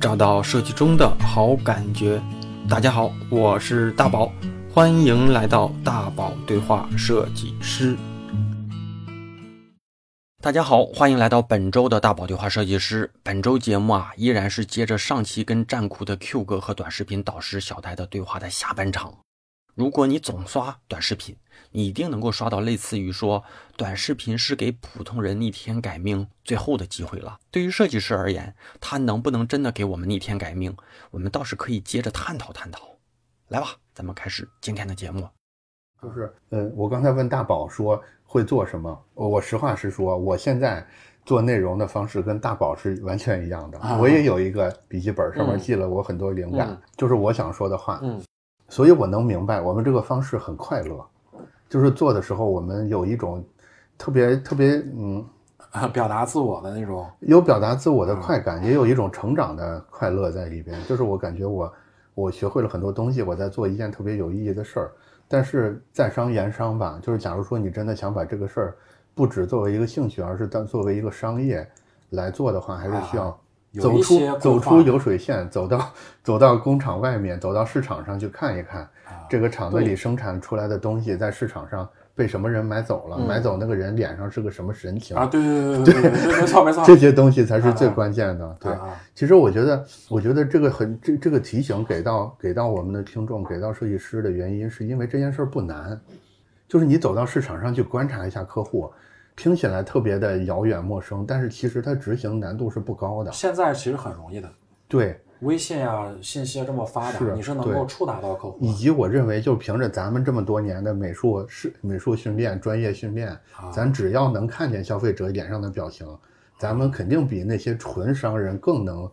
找到设计中的好感觉。大家好，我是大宝，欢迎来到大宝对话设计师。大家好，欢迎来到本周的大宝对话设计师。本周节目啊，依然是接着上期跟战酷的 Q 哥和短视频导师小台的对话的下半场。如果你总刷短视频，你一定能够刷到类似于说短视频是给普通人逆天改命最后的机会了。对于设计师而言，他能不能真的给我们逆天改命，我们倒是可以接着探讨探讨。来吧，咱们开始今天的节目。就是，嗯，我刚才问大宝说会做什么，我我实话实说，我现在做内容的方式跟大宝是完全一样的。啊我也有一个笔记本，上面嗯记了我很多灵感，嗯就是我想说的话。嗯，所以我能明白，我们这个方式很快乐，就是做的时候我们有一种特别特别嗯，啊，表达自我的那种，有表达自我的嗯快感，也有一种成长的快乐在里边。就是我感觉我我学会了很多东西，我在做一件特别有意义的事儿。但是在商言商吧，就是假如说你真的想把这个事儿不只作为一个兴趣，而是当作为一个商业来做的话，还是需要走出走出流水线，走到走到工厂外面，走到市场上去看一看，啊这个厂子里生产出来的东西在市场上被什么人买走了，嗯。买走那个人脸上是个什么神情啊，对对对对对对，没错没错，这些东西才是最关键的。对，啊。其实我觉得，我觉得这个很这这个提醒给到给到我们的听众，给到设计师的原因，是因为这件事儿不难，就是你走到市场上去观察一下客户，听起来特别的遥远陌生，但是其实它执行难度是不高的。现在其实很容易的，对，微信啊，信息这么发达，是你是能够触达到客户。以及我认为，就凭着咱们这么多年的美术是美术训练、专业训练，啊咱只要能看见消费者脸上的表情，咱们肯定比那些纯商人更能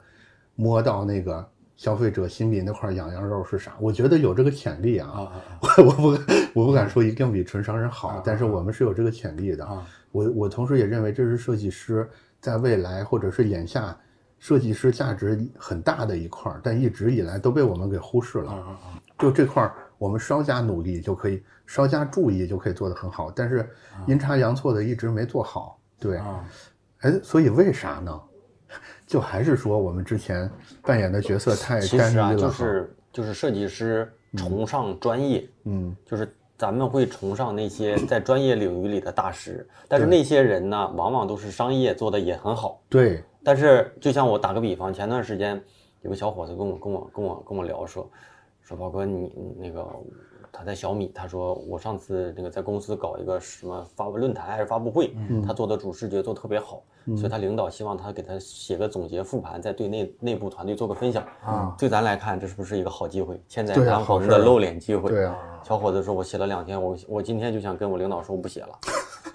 摸到那个消费者心里那块痒痒肉是啥。我觉得有这个潜力啊，啊啊我 我不我不敢说一定比纯商人好啊，但是我们是有这个潜力的。啊我我同时也认为这是设计师在未来或者是眼下，设计师价值很大的一块儿，但一直以来都被我们给忽视了。就这块儿，我们稍加努力就可以，稍加注意就可以做得很好。但是阴差阳错的一直没做好。对，啊哎，所以为啥呢？就还是说我们之前扮演的角色太单一其实啊，了。就是就是设计师崇尚专业，嗯，就是咱们会崇尚那些 在专业领域里的大师，但是那些人呢，往往都是商业做的也很好。对，但是就像我打个比方，前段时间有个小伙子跟我跟我跟我跟我聊说，说宝哥你你那个他在小米，他说我上次那个在公司搞一个什么发布论坛还是发布会，他做的主视觉做特别好，所以他领导希望他给他写个总结复盘，再对内内部团队做个分享。啊对咱来看，这是不是一个好机会？千载对啊难好的露脸机会。对啊，小伙子说：“我写了两天，我我今天就想跟我领导说我不写了。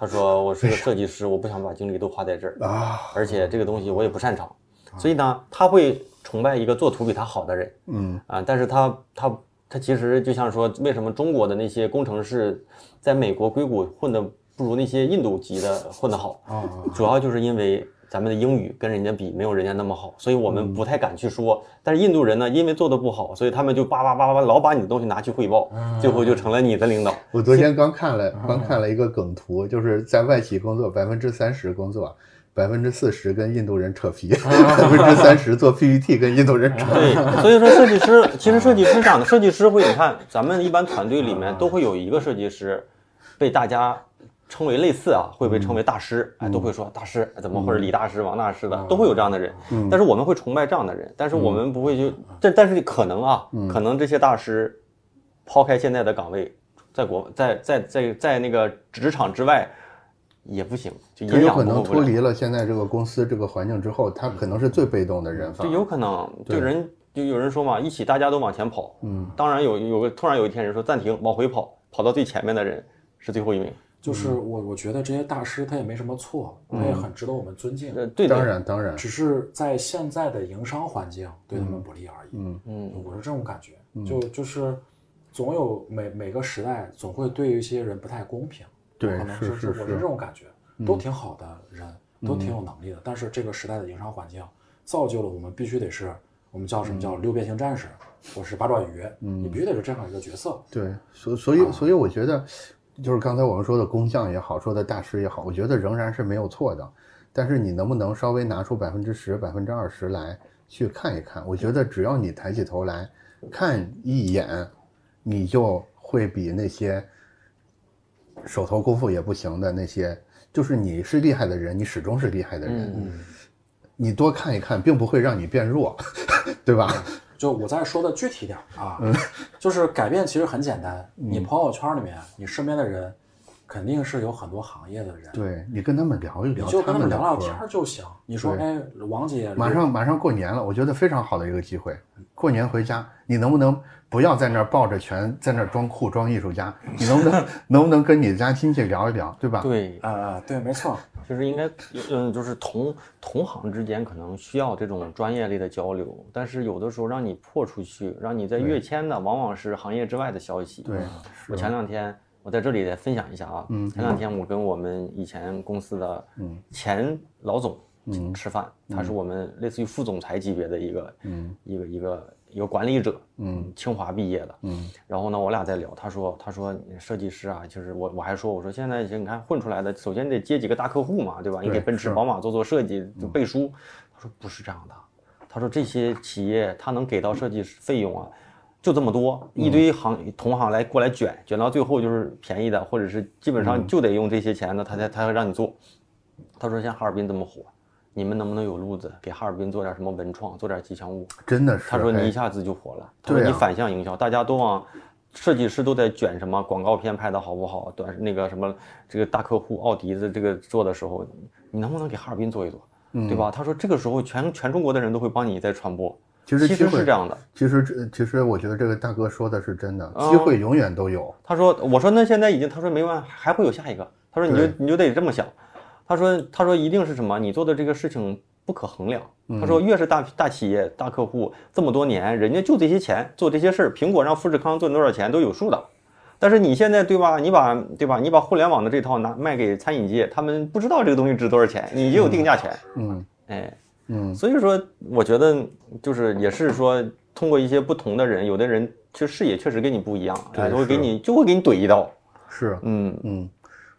他说我是个设计师，我不想把精力都花在这儿，啊，而且这个东西我也不擅长。所以呢，他会崇拜一个做图比他好的人嗯，啊。但是他他他其实就像说，为什么中国的那些工程师在美国硅谷混的不如那些印度籍的混得好？啊！主要就是因为咱们的英语跟人家比没有人家那么好，所以我们不太敢去说。但是印度人呢，因为做的不好，所以他们就叭叭叭叭叭老把你的东西拿去汇报，最后就成了你的领导。我昨天刚看了刚看了一个梗图，就是在外企工作百分之三十工作。百分之四十跟印度人扯皮，百分之三十做 PPT 跟印度人扯。对，所以说设计师其实设计师这样的，设计师会你看咱们一般团队里面都会有一个设计师，被大家称为类似啊，会被称为大师，哎，都会说大师怎么或者李大师、王大师的，都会有这样的人。但是我们会崇拜这样的人，但是我们不会就但但是可能啊，可能这些大师抛开现在的岗位，在国在在在在那个职场之外也不行，就他有可能。脱离了现在这个公司这个环境之后，他可能是最被动的人。就有可能，就人就有人说嘛，一起大家都往前跑，嗯，当然有有个突然有一天人说暂停，往回跑，跑到最前面的人是最后一名，就是我我觉得这些大师他也没什么错，他也很值得我们尊敬，呃，对，当然当然，只是在现在的营商环境对他们不利而已。嗯。嗯，我是这种感觉，就就是总有每每个时代总会对一些人不太公平，对可能是是是我是是这种感觉，都挺好的人，都挺有能力的，但是这个时代的营商环境造就了我们必须得是我们叫什么叫六边形战士，或是八爪鱼，你必须得是这样一个角色。对，所所以所以我觉得，就是刚才我们说的工匠也好，说的大师也好，我觉得仍然是没有错的。但是你能不能稍微拿出百分之十、百分之二十来去看一看？我觉得只要你抬起头来看一眼，你就会比那些手头功夫也不行的那些，就是你是厉害的人，你始终是厉害的人。嗯你多看一看，并不会让你变弱，对吧？就我再说的具体点儿啊，就是改变其实很简单，你朋友圈里面，你身边的人，肯定是有很多行业的人，对你跟他们聊一聊，你就跟他们聊聊天儿就行。你说，对哎，王姐，马上马上过年了，我觉得非常好的一个机会。过年回家，你能不能不要在那儿抱着拳在那儿装酷装艺术家？你能不能能不能跟你家亲戚聊一聊，对吧？对，啊啊，对，没错，就是应该，嗯，就是同同行之间可能需要这种专业类的交流，但是有的时候让你破出去，让你在跃迁的，往往是行业之外的消息。对，我前两天我在这里再分享一下啊，嗯前两天我跟我们以前公司的嗯前老总嗯吃饭，他是我们类似于副总裁级别的一个嗯一个一个一个管理者，嗯清华毕业的，嗯然后呢，我俩在聊，他说，他说你设计师啊，就是我我还说，我说现在你看混出来的，首先得接几个大客户嘛，对吧？你给奔驰、宝马做做设计，就背书。他说不是这样的，他说这些企业他能给到设计师费用啊，就这么多，一堆行同行来过来卷，卷到最后就是便宜的，或者是基本上就得用这些钱的，他才他会让你做。他说像哈尔滨这么火，你们能不能有路子给哈尔滨做点什么文创，做点吉祥物？真的是。他说你哎一下子就火了，他说你反向营销，大家都往设计师都在卷什么广告片拍的好不好，短那个什么这个大客户奥迪的这个做的时候，你能不能给哈尔滨做一做，嗯对吧？他说这个时候全全中国的人都会帮你在传播，其其实其实是这样的。其实这其实我觉得这个大哥说的是真的，啊机会永远都有。他说我说那现在已经他说没完，还会有下一个，他说你就你就得这么想，他说他说一定是什么，你做的这个事情不可衡量。他说越是大大企业大客户这么多年，人家就这些钱做这些事儿，苹果让富士康赚多少钱都有数的。但是你现在对吧？你把对吧？你把互联网的这套拿卖给餐饮界，他们不知道这个东西值多少钱，你也有定价权。嗯哎，嗯所以说我觉得就是也是说，通过一些不同的人，有的人其实视野确实跟你不一样，就会给你就会给你怼一刀。是嗯，嗯，你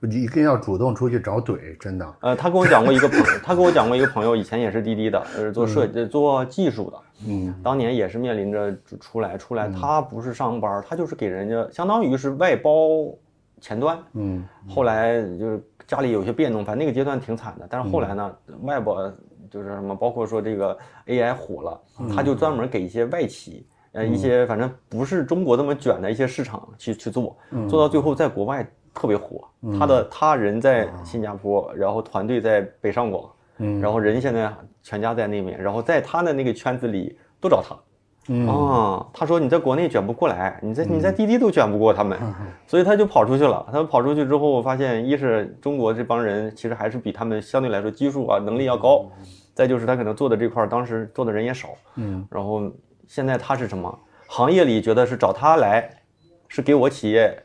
一定要主动出去找怼，真的。呃，他跟我讲过一个朋友，他跟我讲过一个朋友，以前也是滴滴的，呃，做设计做技术的，嗯。当年也是面临着出来出来，他不是上班儿，他就是给人家相当于是外包前端，嗯。后来就是家里有些变动，反正那个阶段挺惨的。但是后来呢，外包就是什么，包括说这个 AI 火了，他就专门给一些外企，呃，一些反正不是中国这么卷的一些市场去去做，做到最后在国外特别火。他的他人在新加坡，然后团队在北上广，嗯然后人现在全家在那边，然后在他的那个圈子里都找他。嗯啊，他说你在国内卷不过来，你在你在滴滴都卷不过他们，所以他就跑出去了。他跑出去之后，发现一是中国这帮人其实还是比他们相对来说技术啊能力要高，再就是他可能做的这块儿当时做的人也少，嗯然后现在他是什么？行业里觉得是找他来，是给我企业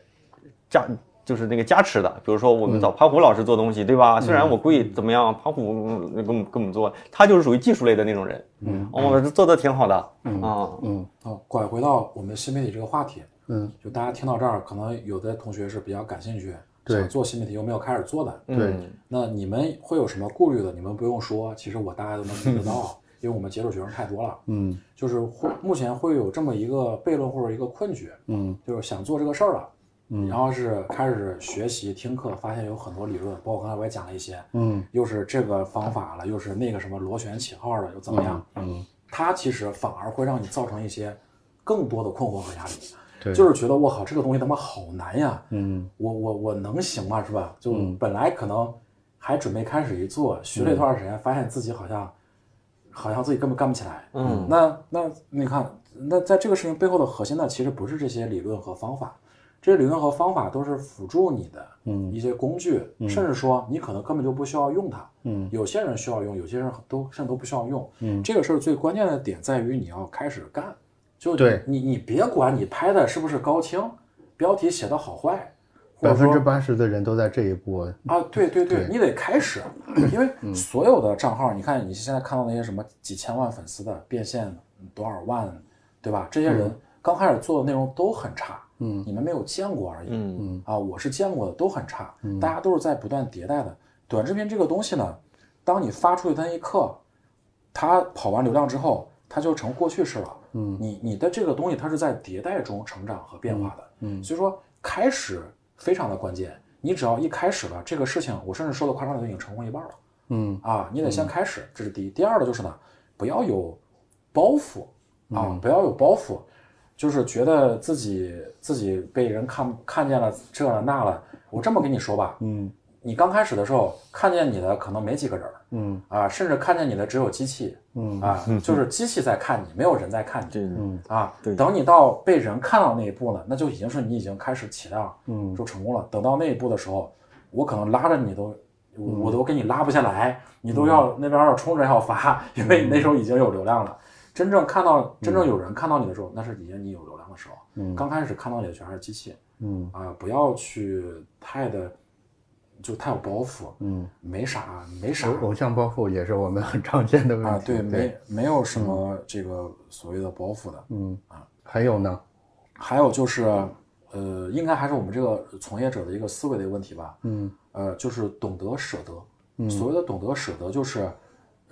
加就是那个加持的。比如说我们找潘虎老师做东西，对吧？虽然我贵怎么样，潘虎嗯跟我们跟我们做，他就是属于技术类的那种人。嗯哦，做的挺好的啊。嗯啊，拐回到我们新媒体这个话题，嗯就大家听到这儿，可能有的同学是比较感兴趣，想做新媒体又没有开始做的，对嗯那你们会有什么顾虑的？你们不用说，其实我大概都能听得到，因为我们接触学生太多了，嗯就是会目前会有这么一个悖论或者一个困局，嗯就是想做这个事儿了，嗯。然后是开始学习听课，发现有很多理论，包括刚才我也讲了一些，嗯。又是这个方法了，又是那个什么螺旋起号了，又怎么样？嗯，它其实反而会让你造成一些更多的困惑和压力，对，就是觉得我靠，这个东西他妈好难呀，嗯。我我我能行吗？是吧？就本来可能还准备开始一做，学了一段时间，发现自己好像好像自己根本干不起来。嗯。那那你看，那在这个事情背后的核心呢，其实不是这些理论和方法，这些理论和方法都是辅助你的嗯一些工具，甚至说你可能根本就不需要用它。嗯有些人需要用，有些人都甚至都不需要用。嗯这个事儿最关键的点在于你要开始干，就你对你你别管你拍的是不是高清，标题写的好坏，百分之八十的人都在这一步。啊，对对对，对你得开始，因为所有的账号，你看你现在看到那些什么几千万粉丝的变现多少万，对吧？这些人刚开始做的内容都很差，嗯你们没有见过而已。嗯啊，我是见过的，都很差，大家都是在不断迭代的。短视频这个东西呢，当你发出去的那一刻，它跑完流量之后，它就成过去式了。嗯你你的这个东西它是在迭代中成长和变化的。嗯所以说开始非常的关键。你只要一开始了这个事情，我甚至说的夸张点，已经成功一半了嗯啊！你得先开始，这是第一。第二的就是呢，不要有包袱啊，不要有包袱，就是觉得自己自己被人看看见了这了那了。我这么跟你说吧，嗯你刚开始的时候看见你的可能没几个人儿嗯啊，甚至看见你的只有机器嗯啊，就是机器在看你，没有人在看你。对嗯啊对，等你到被人看到那一步呢，那就已经是你已经开始起量，嗯就成功了。等到那一步的时候，我可能拉着你都，我都给你拉不下来，你都要那边要冲着要发，因为你那时候已经有流量了。真正看到真正有人看到你的时候，那是已经你有流量的时候。嗯刚开始看到你的全是机器嗯啊，不要去太的，就太有包袱，嗯，没啥没啥偶偶像包袱也是我们很常见的问题。啊，对，没没有什么这个所谓的包袱的。嗯啊还有呢？还有就是，呃，应该还是我们这个从业者的一个思维的一个问题吧。嗯呃，就是懂得舍得。嗯所谓的懂得舍得，就是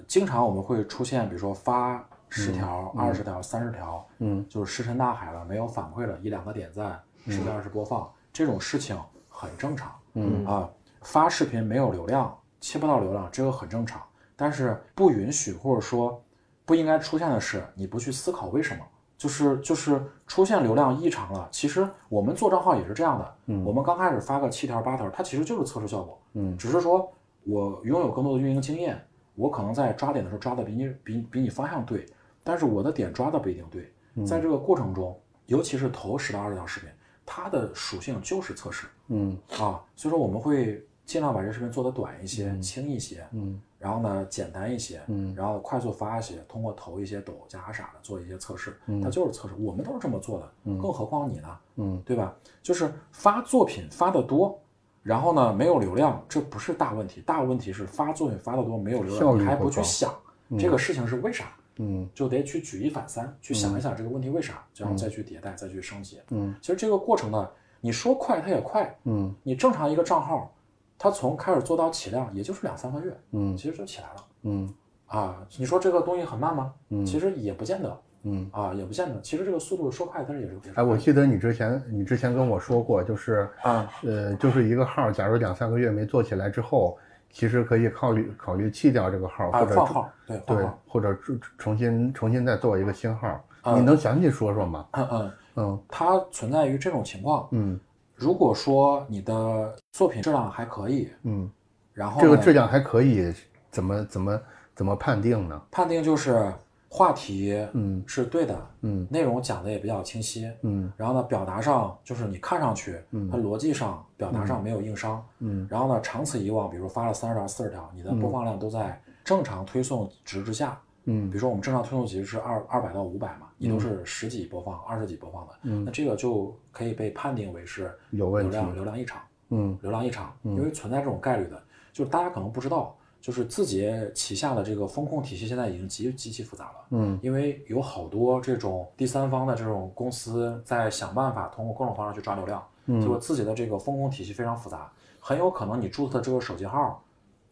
经常我们会出现，比如说发十条、二十条、三十条，嗯，就是石沉大海了，没有反馈了，一两个点赞，十几二十播放，这种事情很正常。嗯啊，发视频没有流量，切不到流量，这个很正常。但是不允许或者说不应该出现的是，你不去思考为什么。就是就是出现流量异常了，其实我们做账号也是这样的。嗯我们刚开始发个七条八条，它其实就是测试效果。嗯只是说我拥有更多的运营经验，我可能在抓点的时候抓的比你比比你方向对，但是我的点抓的不一定对。在这个过程中，尤其是头十到二十条视频，它的属性就是测试。嗯。啊，所以说我们会尽量把这视频做得短一些、轻一些，嗯。然后呢简单一些，嗯。然后快速发一些，通过投一些抖加啥的做一些测试，嗯。它就是测试，我们都是这么做的，更何况你呢？嗯。对吧？就是发作品发的多，然后呢没有流量，这不是大问题，大问题是发作品发的多没有流量，你还不去想这个事情是为啥，嗯就得去举一反三，去想一想这个问题为啥，然后再去迭代，再去升级。嗯其实这个过程呢，你说快它也快，嗯你正常一个账号，它从开始做到起量也就是两三个月，嗯其实就起来了。嗯啊，你说这个东西很慢吗？嗯其实也不见得嗯。啊，也不见得。其实这个速度说快，但是也是哎，我记得你之前你之前跟我说过，就是啊，呃，就是一个号，假如两三个月没做起来之后，其实可以考虑考虑弃掉这个号，啊或者换号，对对，，或者重重新重新再做一个新号。啊你能详细说说吗？嗯嗯，嗯它存在于这种情况。嗯如果说你的作品质量还可以，嗯，然后这个质量还可以，怎么怎么怎么判定呢？判定就是话题嗯是对的，嗯。内容讲的也比较清晰，嗯。然后呢表达上就是你看上去，嗯。它逻辑上表达上没有硬伤，嗯。然后呢长此以往，比如发了三十条、四十条，你的播放量都在正常推送值之下。嗯。比如说我们正常推送值是二二百到五百嘛，你都是十几播放、二十几播放的，嗯。那这个就可以被判定为是有问题。流量流量异常，嗯。流量异常，因为存在这种概率的，就是大家可能不知道，就是字节旗下的这个风控体系现在已经极极其复杂了，嗯。因为有好多这种第三方的这种公司在想办法通过各种方式去抓流量，嗯。结果自己的这个风控体系非常复杂，很有可能你注册这个手机号，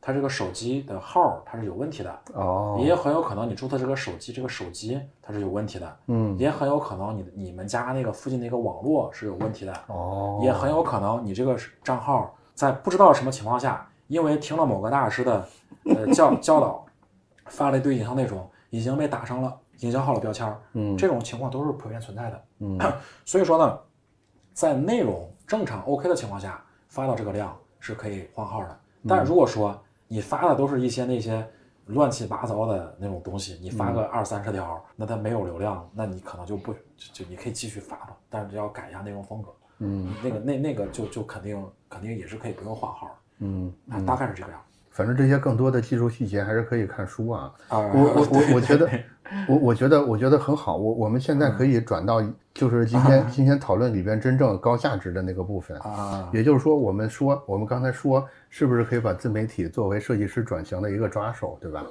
它这个手机的号它是有问题的。哦。也很有可能你注册这个手机，这个手机它是有问题的，嗯。也很有可能你你们家那个附近的一个网络是有问题的，哦。也很有可能你这个账号在不知道什么情况下，因为听了某个大师的呃教教导，发了一堆营销内容，已经被打上了营销号的标签儿，嗯这种情况都是普遍存在的。嗯 所以说呢，在内容正常 OK 的情况下，发到这个量是可以换号的。但如果说你发的都是一些那些乱七八糟的那种东西，你发个二三十条，那它没有流量，那你可能就不就就你可以继续发吧，但是要改一下内容风格。嗯那个那那个就就肯定肯定也是可以不用换号的，嗯，啊，大概是这个样。反正这些更多的技术细节还是可以看书啊。啊，我我我我觉得，我我觉得我觉得很好。我我们现在可以转到就是今天今天讨论里边真正高价值的那个部分。啊，也就是说，我们说我们刚才说，是不是可以把自媒体作为设计师转型的一个抓手，对吧？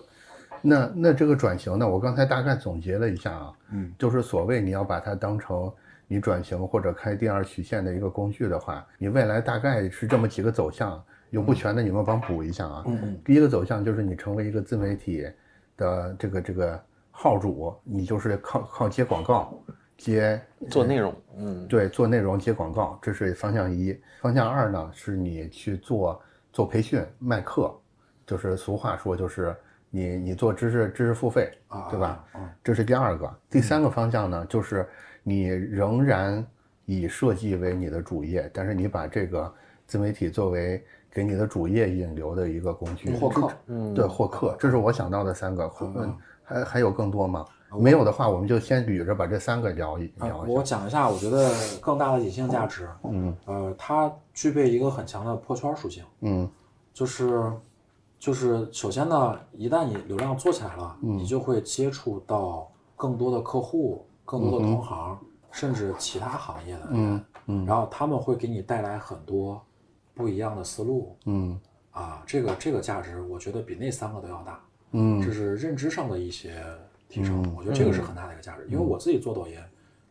那那这个转型呢，我刚才大概总结了一下啊，嗯，就是所谓你要把它当成你转型或者开第二曲线的一个工具的话，你未来大概是这么几个走向。有不全的你们帮补一下啊。嗯嗯第一个走向就是你成为一个自媒体的这个这个号主，你就是靠靠接广告，接做内容，嗯，对做内容接广告，这是方向一。方向二呢，是你去做做培训卖课，就是俗话说就是你你做知识知识付费，啊，对吧？啊？这是第二个。第三个方向呢，就是你仍然以设计为你的主业，但是你把这个自媒体作为给你的主页引流的一个工具，获客，嗯，对获客，这是我想到的三个。嗯。嗯，还还有更多吗？没有的话，我们就先捋着把这三个聊一啊聊一下。我讲一下，我觉得更大的隐性价值，嗯。呃，它具备一个很强的破圈属性，嗯。就是就是首先呢，一旦你流量做起来了，嗯。你就会接触到更多的客户、更多的同行，甚至其他行业的人，嗯嗯。然后他们会给你带来很多不一样的思路。嗯。啊，这个这个价值，我觉得比那三个都要大。嗯。这是认知上的一些提升，我觉得这个是很大的一个价值。因为我自己做抖音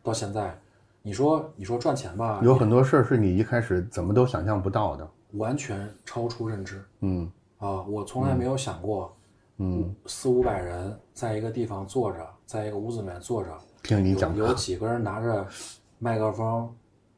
到现在，你说你说赚钱吧，有很多事儿是你一开始怎么都想象不到的。完全超出认知嗯。啊！我从来没有想过，嗯，四五百人在一个地方坐着，在一个屋子里面坐着，听你讲有几个人拿着麦克风，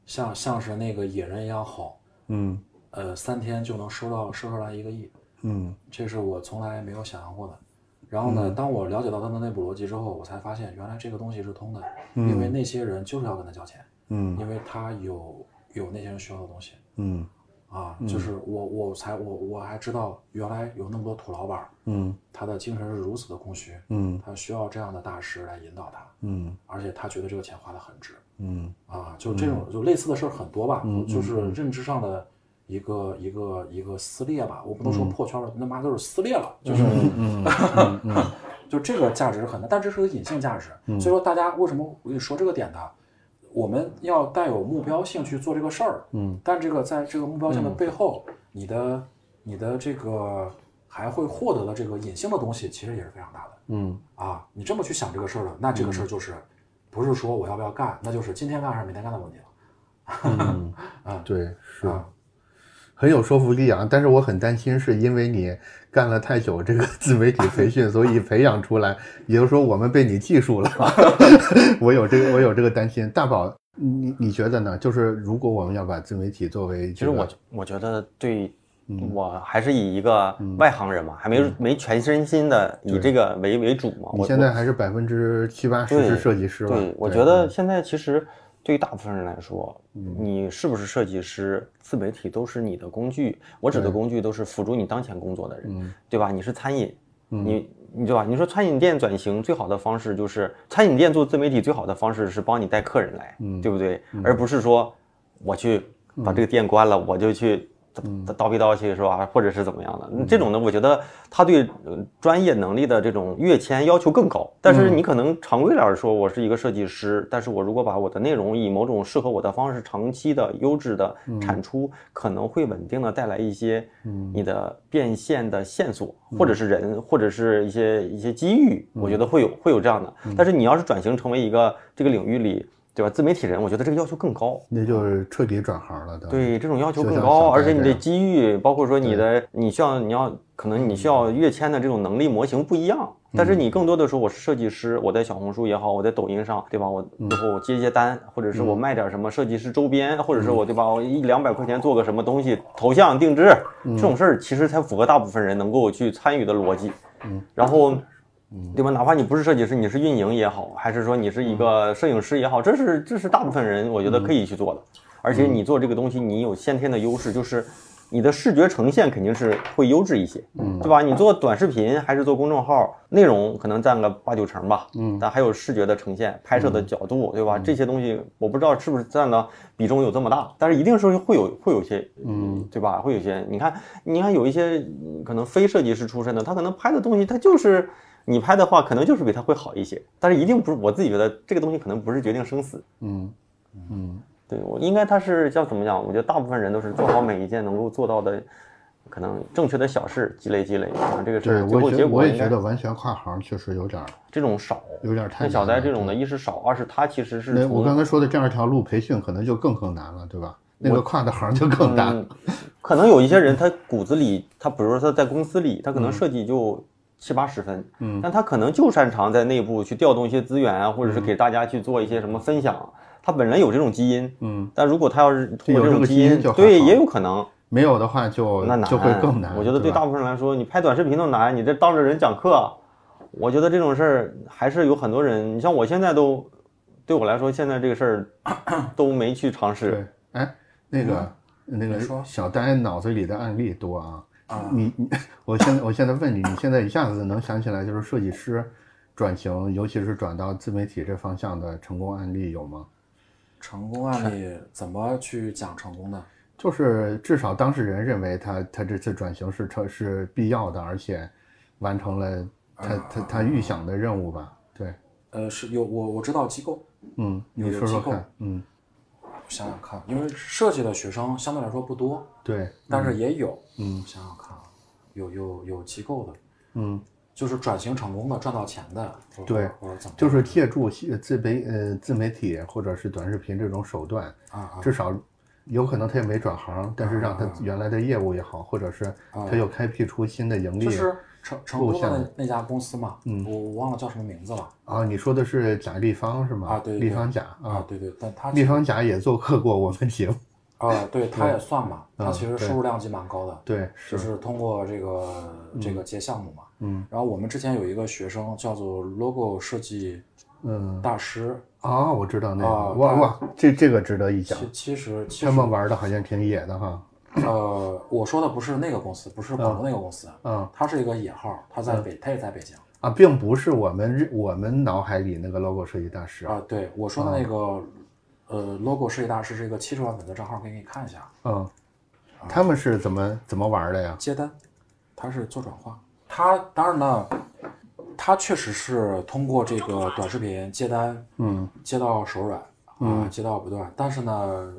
像像是那个野人一样吼，嗯呃，三天就能收到收出来一个亿，嗯。这是我从来没有想象过的。然后呢，当我了解到他的内部逻辑之后，我才发现原来这个东西是通的，因为那些人就是要跟他交钱，嗯。因为他有有那些人需要的东西嗯。啊，就是我我才我我还知道原来有那么多土老板，嗯。他的精神是如此的空虚，嗯。他需要这样的大师来引导他，嗯。而且他觉得这个钱花的很值嗯。啊，就这种就类似的事儿很多吧，就是认知上的一个一个一个撕裂吧，我不能说破圈了，那妈都是撕裂了，就是嗯嗯嗯 就这个价值是很大，但这是个隐性价值。所以说，大家为什么我跟你说这个点呢？我们要带有目标性去做这个事儿，嗯，但这个在这个目标性的背后，你的你的这个还会获得的这个隐性的东西，其实也是非常大的嗯啊。你这么去想这个事儿了，那这个事儿就是不是说我要不要干，那就是今天干还是明天干的问题了嗯，对，是啊。很有说服力啊。但是我很担心，是因为你干了太久这个自媒体培训，所以培养出来，也就是说我们被你技术了。我有这个，我有这个担心。大宝，你你觉得呢？就是如果我们要把自媒体作为、这个，其实我我觉得对，嗯我还是以一个外行人嘛，还没没全身心的以这个为为主嘛。我你现在还是百分之七八十是设计师吧？对，我觉得现在其实对于大部分人来说，你是不是设计师，自媒体都是你的工具。我指的工具都是辅助你当前工作的人，对吧？你是餐饮，你你对吧？你说餐饮店转型最好的方式就是餐饮店做自媒体最好的方式是帮你带客人来，对不对？而不是说我去把这个店关了，我就去。叨逼叨去是吧？或者是怎么样的？这种呢，我觉得他对呃专业能力的这种跃迁要求更高。但是你可能常规点儿说，我是一个设计师，但是我如果把我的内容以某种适合我的方式，长期的优质的产出，可能会稳定的带来一些你的变现的线索，或者是人，或者是一些一些机遇，我觉得会有会有这样的。但是你要是转型成为一个这个领域里。对吧？自媒体人，我觉得这个要求更高。那就是彻底转行了的。对，这种要求更高，而且你的机遇，包括说你的，你需要，你要可能你需要跃迁的这种能力模型不一样。但是你更多的说，我是设计师，我在小红书也好，我在抖音上，对吧？我最后我接一些单，或者是我卖点什么设计师周边，或者是我对吧？我一两百块钱做个什么东西，头像定制这种事儿，其实才符合大部分人能够去参与的逻辑。嗯，然后。对吧？哪怕你不是设计师，你是运营也好，还是说你是一个摄影师也好，这是这是大部分人我觉得可以去做的。而且你做这个东西，你有先天的优势，就是你的视觉呈现肯定是会优质一些，对吧？你做短视频还是做公众号，内容可能占个八九成吧，嗯，但还有视觉的呈现、拍摄的角度，对吧？这些东西我不知道是不是占的比重有这么大，但是一定是会有会有些，嗯，对吧？会有些，你看，你看有一些嗯可能非设计师出身的，他可能拍的东西，他就是。你拍的话，可能就是比他会好一些，但是一定不是我自己觉得这个东西可能不是决定生死。嗯嗯对我应该他是叫怎么讲？我觉得大部分人都是做好每一件能够做到的，可能正确的小事，积累积累，啊，这个对，是最后结果我也觉得完全跨行确实有点这种少，有点太像小呆这种的，一是少，二是他其实是那我刚才说的这样一条路培训可能就更更难了，对吧？那个跨的行就更大。嗯，可能有一些人他骨子里，他比如说他在公司里，他可能设计就七八十分，嗯但他可能就擅长在内部去调动一些资源啊，或者是给大家去做一些什么分享，他本人有这种基因，嗯，但如果他要是通过有这种基因，对，也有可能。没有的话就那难，就会更难。我觉得对大部分人来说，你拍短视频都难，你这当着人讲课，我觉得这种事儿还是有很多人。你像我现在都，对我来说，现在这个事儿都没去尝试。对，哎，那个那个说小呆脑子里的案例多啊。啊你你，我现在我现在问你，你现在一下子能想起来就是设计师转型，尤其是转到自媒体这方向的成功案例有吗？成功案例怎么去讲成功的？就是至少当事人认为他他这次转型是成是必要的，而且完成了他他他预想的任务吧？对，呃，是有我我知道机构，嗯，你说说看，嗯，我想想看，因为设计的学生相对来说不多，对，但是也有，嗯想想看啊，有有有机构的，嗯，就是转型成功的、赚到钱的，对或者怎么就是借助系自媒呃自媒体或者是短视频这种手段，啊啊至少有可能他也没转行，但是让他原来的业务也好，或者是他又开辟出新的盈利。就是成成都的那那家公司嘛，嗯，我我忘了叫什么名字了。啊，你说的是贾立方是吗？啊，对，立方贾啊，对对，但他立方贾也做客过我们节目，啊，对，他也算嘛，他嗯其实收入量级蛮高的，对，就是是通过这个这个接项目嘛，嗯，然后我们之前有一个学生叫做 logo 设计嗯大师，啊，我知道那个，啊哇哇，这这个值得一讲其，其实他们玩的好像挺野的哈，呃，我说的不是那个公司，不是广州那个公司，嗯它是一个野号，它在北，它也在北京啊，并不是我们日我们脑海里那个 logo 设计大师，啊。对我说的那个呃 logo 设计大师是一个七十万粉的账号，可以给你看一下，嗯，他们是怎么怎么玩的呀？接单，他是做转化，他当然呢，他确实是通过这个短视频接单，嗯接到手软啊，接到不断，但是呢，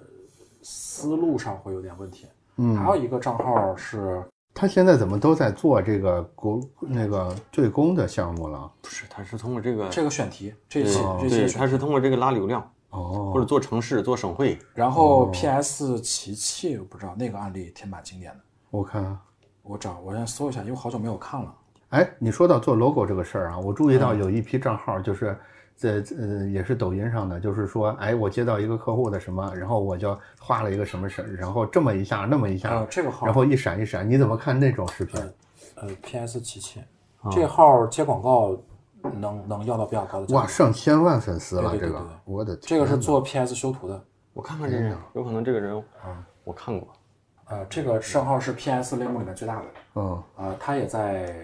思路上会有点问题。嗯，还有一个账号是他现在怎么都在做这个国那个对公的项目了？不是，他是通过这个，这个选题，这期哦对，这期他是通过这个拉流量，哦，或者做城市、做省会。然后 PS 奇器，我不知道那个案例挺蛮经典的，我看啊，我找我先搜一下，因为好久没有看了。哎，你说到做 logo 这个事儿啊，我注意到嗯有一批账号就是在呃也是抖音上的，就是说，哎，我接到一个客户的什么，然后我就画了一个什么事儿，然后这么一下那么一下，呃，这个号然后一闪一闪，你怎么看那种视频？呃 PS 奇器，啊这号接广告能能要到比较高的价哇，上千万粉丝了，这个对对对对我的这个是天做 PS 修图的，我看看这人，有可能这个人，啊我看过。呃，这个账号是 PS 类目里面最大的，嗯，呃，他也在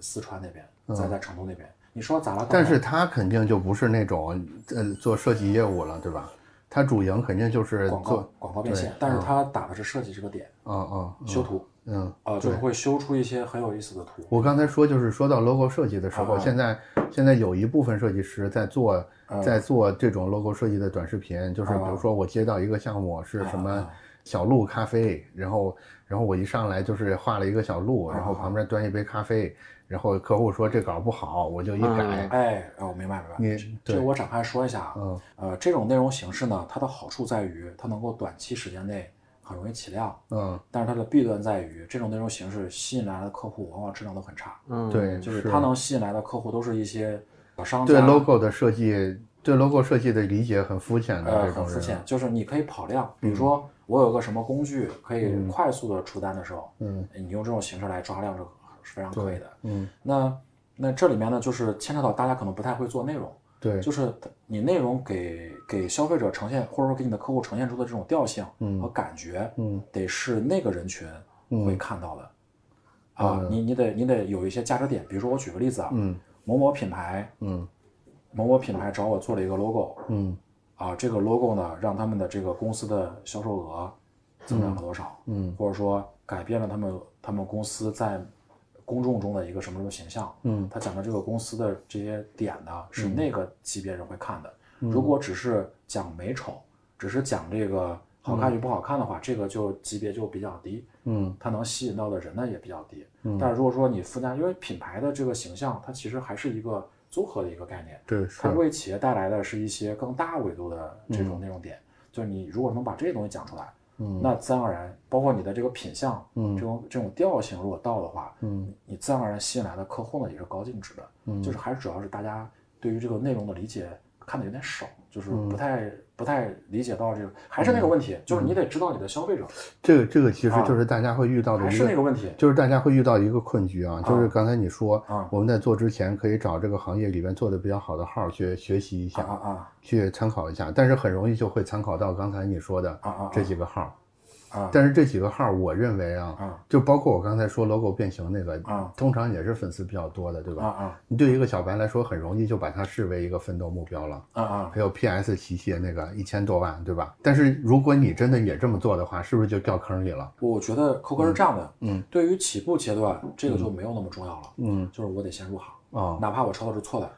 四川那边，在在成都那边。你说咋了？但是他肯定就不是那种呃做设计业务了，对吧？他主营肯定就是广告做，广告变现，但是他打的是设计这个点，嗯嗯嗯修图，嗯，呃，就是会修出一些很有意思的图。我刚才说就是说到 logo 设计的时候，啊现在现在有一部分设计师在做嗯在做这种 logo 设计的短视频，就是比如说我接到一个项目是什么小鹿咖啡，然后然后我一上来就是画了一个小鹿，然后旁边端一杯咖啡，然后客户说这稿不好，我就一改，哎，哦，明白明白。你对这个我展开说一下啊。嗯呃，这种内容形式呢，它的好处在于它能够短期时间内很容易起量，嗯，但是它的弊端在于这种内容形式吸引来的客户往往质量都很差。嗯，对，就是它能吸引来的客户都是一些小商家，对 logo 的设计，对 logo 设计的理解很肤浅的呃，这种人，很肤浅，就是你可以跑量，比如说我有个什么工具可以快速的出单的时候，嗯，你用这种形式来抓量是是非常可以的。嗯，那那这里面呢，就是牵扯到大家可能不太会做内容，对，就是你内容给给消费者呈现，或者说给你的客户呈现出的这种调性和感觉，嗯，得是那个人群会看到的。啊，你你得你得有一些价值点，比如说我举个例子啊，嗯某某品牌，嗯某某品牌找我做了一个 logo，嗯啊，这个 logo 呢，让他们的这个公司的销售额增长了多少？嗯或者说改变了他们他们公司在公众中的一个什么什么形象？嗯，他讲的这个公司的这些点呢，是那个级别人会看的。嗯如果只是讲美丑，只是讲这个好看与不好看的话，这个就级别就比较低，嗯它能吸引到的人呢也比较低。但是如果说你附加，因为品牌的这个形象，它其实还是一个综合的一个概念。对是它为企业带来的是一些更大维度的这种内容点，就是你如果能把这些东西讲出来，嗯。那自然而然，包括你的这个品相，嗯。这种这种调性如果到的话，嗯。你自然而然吸引来的客户呢也是高净值的，嗯。就是还是主要是大家对于这个内容的理解看的有点少，就是嗯。不太、不太理解到这个，还是那个问题，就是你得知道你的消费者，这个这个其实啊。就是大家会遇到的还一是那个问题，就是大家会遇到一个困局啊，就是刚才你说啊，我们在做之前可以找这个行业里边做的比较好的号去学习一啊下，啊啊去参考一下，但是很容易就会参考到刚才你说的这几个号。啊。但是这几个号，我认为啊，啊。就包括我刚才说 logo 变形那个，啊。通常也是粉丝比较多的，对吧？啊啊。你对一个小白来说，很容易就把它视为一个奋斗目标了。啊啊，还有 PS 器械那个一千多万，对吧？但是如果你真的也这么做的话，是不是就掉坑里了？我觉得扣哥是这样的，嗯，对于起步阶段，这个就没有那么重要了，嗯，就是我得先入行，啊，哪怕我抄的是错的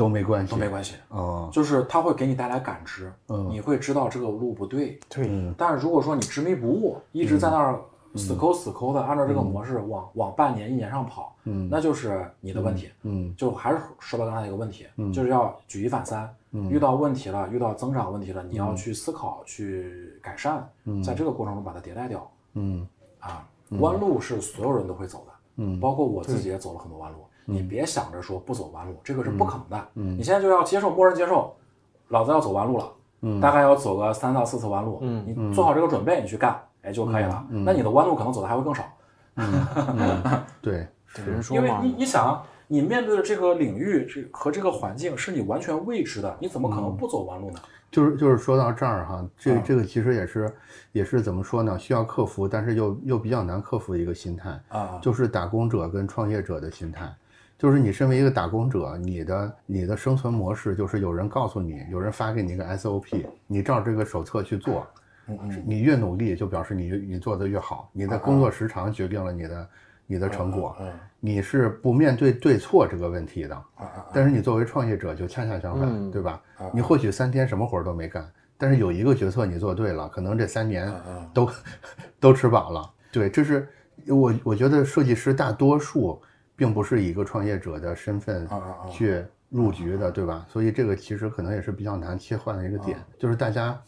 都没关系，都没关系，哦，就是它会给你带来感知，嗯。你会知道这个路不对，对，嗯。但是如果说你执迷不悟，一直在那儿死抠死抠的按照这个模式往往半年一年上跑，嗯。那就是你的问题。嗯。就还是说到刚才一个问题，就是要举一反三。嗯。遇到问题了，遇到增长问题了，你要去思考、去改善，在这个过程中把它迭代掉嗯。啊。弯路是所有人都会走的，嗯。包括我自己也走了很多弯路。你别想着说不走弯路，这个是不可能的。你现在就要接受，默认接受，老子要走弯路了，大概要走个三到四次弯路。嗯你做好这个准备，你去干，哎就可以了。那你的弯路可能走的还会更少。嗯，对，有人说因为你，你想啊，你面对的这个领域这和这个环境是你完全未知的，你怎么可能不走弯路呢？就是就是说到这儿哈，这啊这个其实也是也是怎么说呢？需要克服，但是又又比较难克服的一个心态，啊，就是打工者跟创业者的心态。就是你身为一个打工者，你的你的生存模式就是有人告诉你，有人发给你一个 SOP，你照这个手册去做，嗯嗯你越努力，就表示你你做的越好。你的工作时长决定了你的你的成果。嗯你是不面对对错这个问题的，啊啊但是你作为创业者就恰恰相反，嗯对吧啊？你或许三天什么活儿都没干，但是有一个决策你做对了，可能这三年都 都吃饱了。对，这是我我觉得设计师大多数并不是以一个创业者的身份去入局的，对吧？所以这个其实可能也是比较难切换的一个点，啊就是大家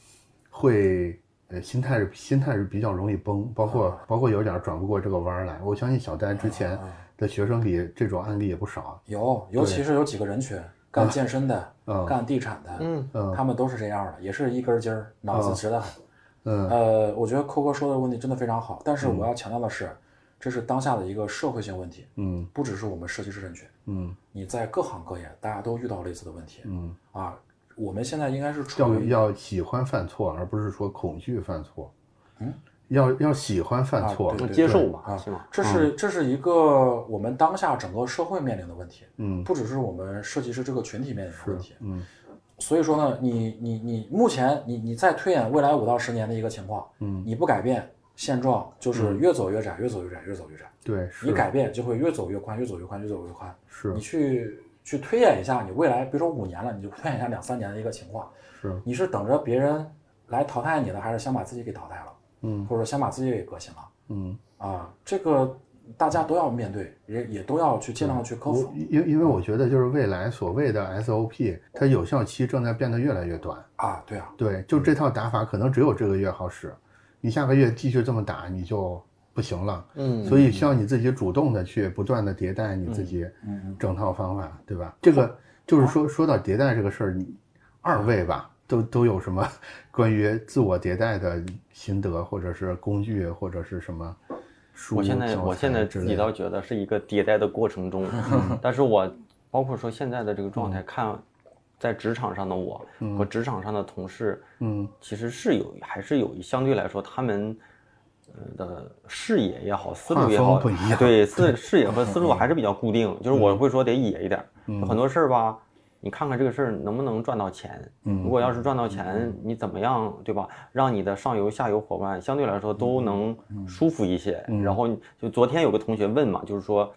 会。呃，心态是心态是比较容易崩，包括啊包括有点转不过这个弯儿来。我相信小戴之前的学生里这种案例也不少。有，尤其是有几个人群，干健身的，嗯 干地产的，嗯嗯他们都是这样的，也是一根筋儿，脑子直得很。嗯呃，我觉得扣哥说的问题真的非常好，但是我要强调的是，这是当下的一个社会性问题，嗯不只是我们设计师人群，嗯你在各行各业大家都遇到类似的问题嗯，啊。我们现在应该是处要于要喜欢犯错，而不是说恐惧犯错。嗯，要要喜欢犯啊错。对接受吧，啊是吧？这是这是一个我们当下整个社会面临的问题，嗯，不只是我们设计师这个群体面临的问题。嗯所以说呢，你你你目前你你再推演未来五到十年的一个情况，嗯，你不改变现状，就是越走越窄，越走越窄，越走越窄。对，你改变就会越走越宽，越走越宽，越走越宽。是你去去推演一下你未来，比如说五年了，你就推演一下两三年的一个情况，是你是等着别人来淘汰你的，还是先把自己给淘汰了，嗯或者先把自己给革新了？嗯，啊，这个大家都要面对，也也都要去尽量去克服因因为我觉得就是未来所谓的 SOP，它有效期正在变得越来越短。啊。对啊，对，就这套打法可能只有这个月好使，你下个月继续这么打你就不行了。嗯所以需要你自己主动的去不断的迭代你自己嗯整套方法，对吧？这个就是说说到迭代这个事儿，你二位吧都都有什么 关于自我迭代的心得，或者是工具，或者是什么书？我现在我现在自己倒觉得是一个迭代的过程中，但是我包括说现在的这个状态，看在职场上的我和职场上的同事，嗯其实是有还是有相对来说他们。呃的视野也好，思路也好，对 视视野和思路还是比较固定。就是我会说得野一点儿，很多事儿吧，你看看这个事儿能不能赚到钱。如果要是赚到钱，你怎么样，对吧？让你的上游、下游伙伴相对来说都能舒服一些。然后就昨天有个同学问嘛，就是说，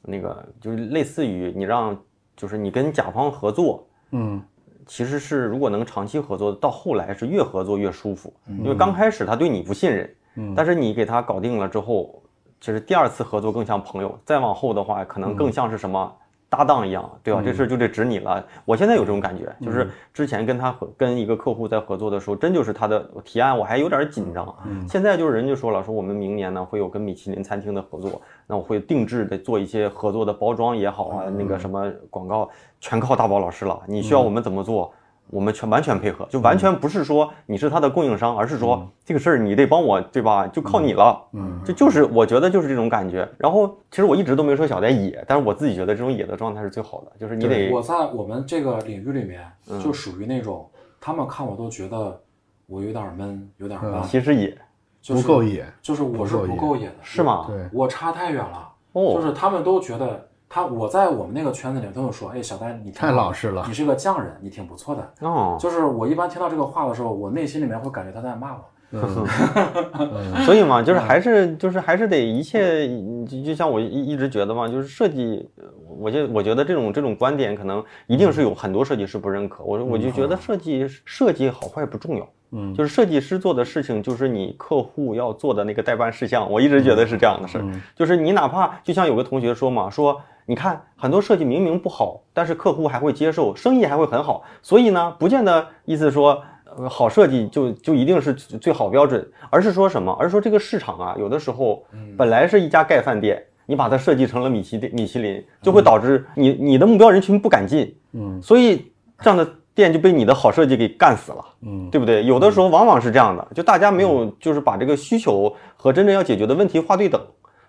那个就是类似于你让，就是你跟甲方合作，嗯。其实是如果能长期合作，到后来是越合作越舒服，因为刚开始他对你不信任，但是你给他搞定了之后，其实第二次合作更像朋友，再往后的话可能更像是什么搭档一样，对吧？这事儿就得指你了。我现在有这种感觉，就是之前跟他合跟一个客户在合作的时候，真就是他的提案，我还有点紧张。现在就是人家说了，说我们明年呢会有跟米其林餐厅的合作，那我会定制的做一些合作的包装也好啊，那个什么广告全靠大宝老师了。你需要我们怎么做？我们全完全配合，就完全不是说你是他的供应商，而是说这个事儿你得帮我，对吧？就靠你了。嗯，这就是我觉得就是这种感觉。然后其实我一直都没说小戴野，但是我自己觉得这种野的状态是最好的，就是你得我在我们这个领域里面就属于那种，他们看我都觉得我有点闷，有点慢，其实野就是不够野，就是我是不够野的，是吗？对，我差太远了。哦就是他们都觉得他我在我们那个圈子里都有说，哎，小戴你太老实了你是个匠人，你挺不错的。哦，就是我一般听到这个话的时候，我内心里面会感觉他在骂我。所以嘛，就是还是就是还是得一切，就就像我一一直觉得嘛，就是设计，我就我觉得这种这种观点可能一定是有很多设计师不认可。我我就觉得设计设计好坏不重要，嗯就是设计师做的事情就是你客户要做的那个代办事项。我一直觉得是这样的事儿，就是你哪怕就像有个同学说嘛，说你看很多设计明明不好，但是客户还会接受，生意还会很好，所以呢，不见得意思说。呃，好设计就就一定是最好标准，而是说什么？而是说这个市场啊，有的时候本来是一家盖饭店，你把它设计成了米其，米其林就会导致你你的目标人群不敢进，嗯。所以这样的店就被你的好设计给干死了，嗯。对不对？有的时候往往是这样的，就大家没有就是把这个需求和真正要解决的问题划对等。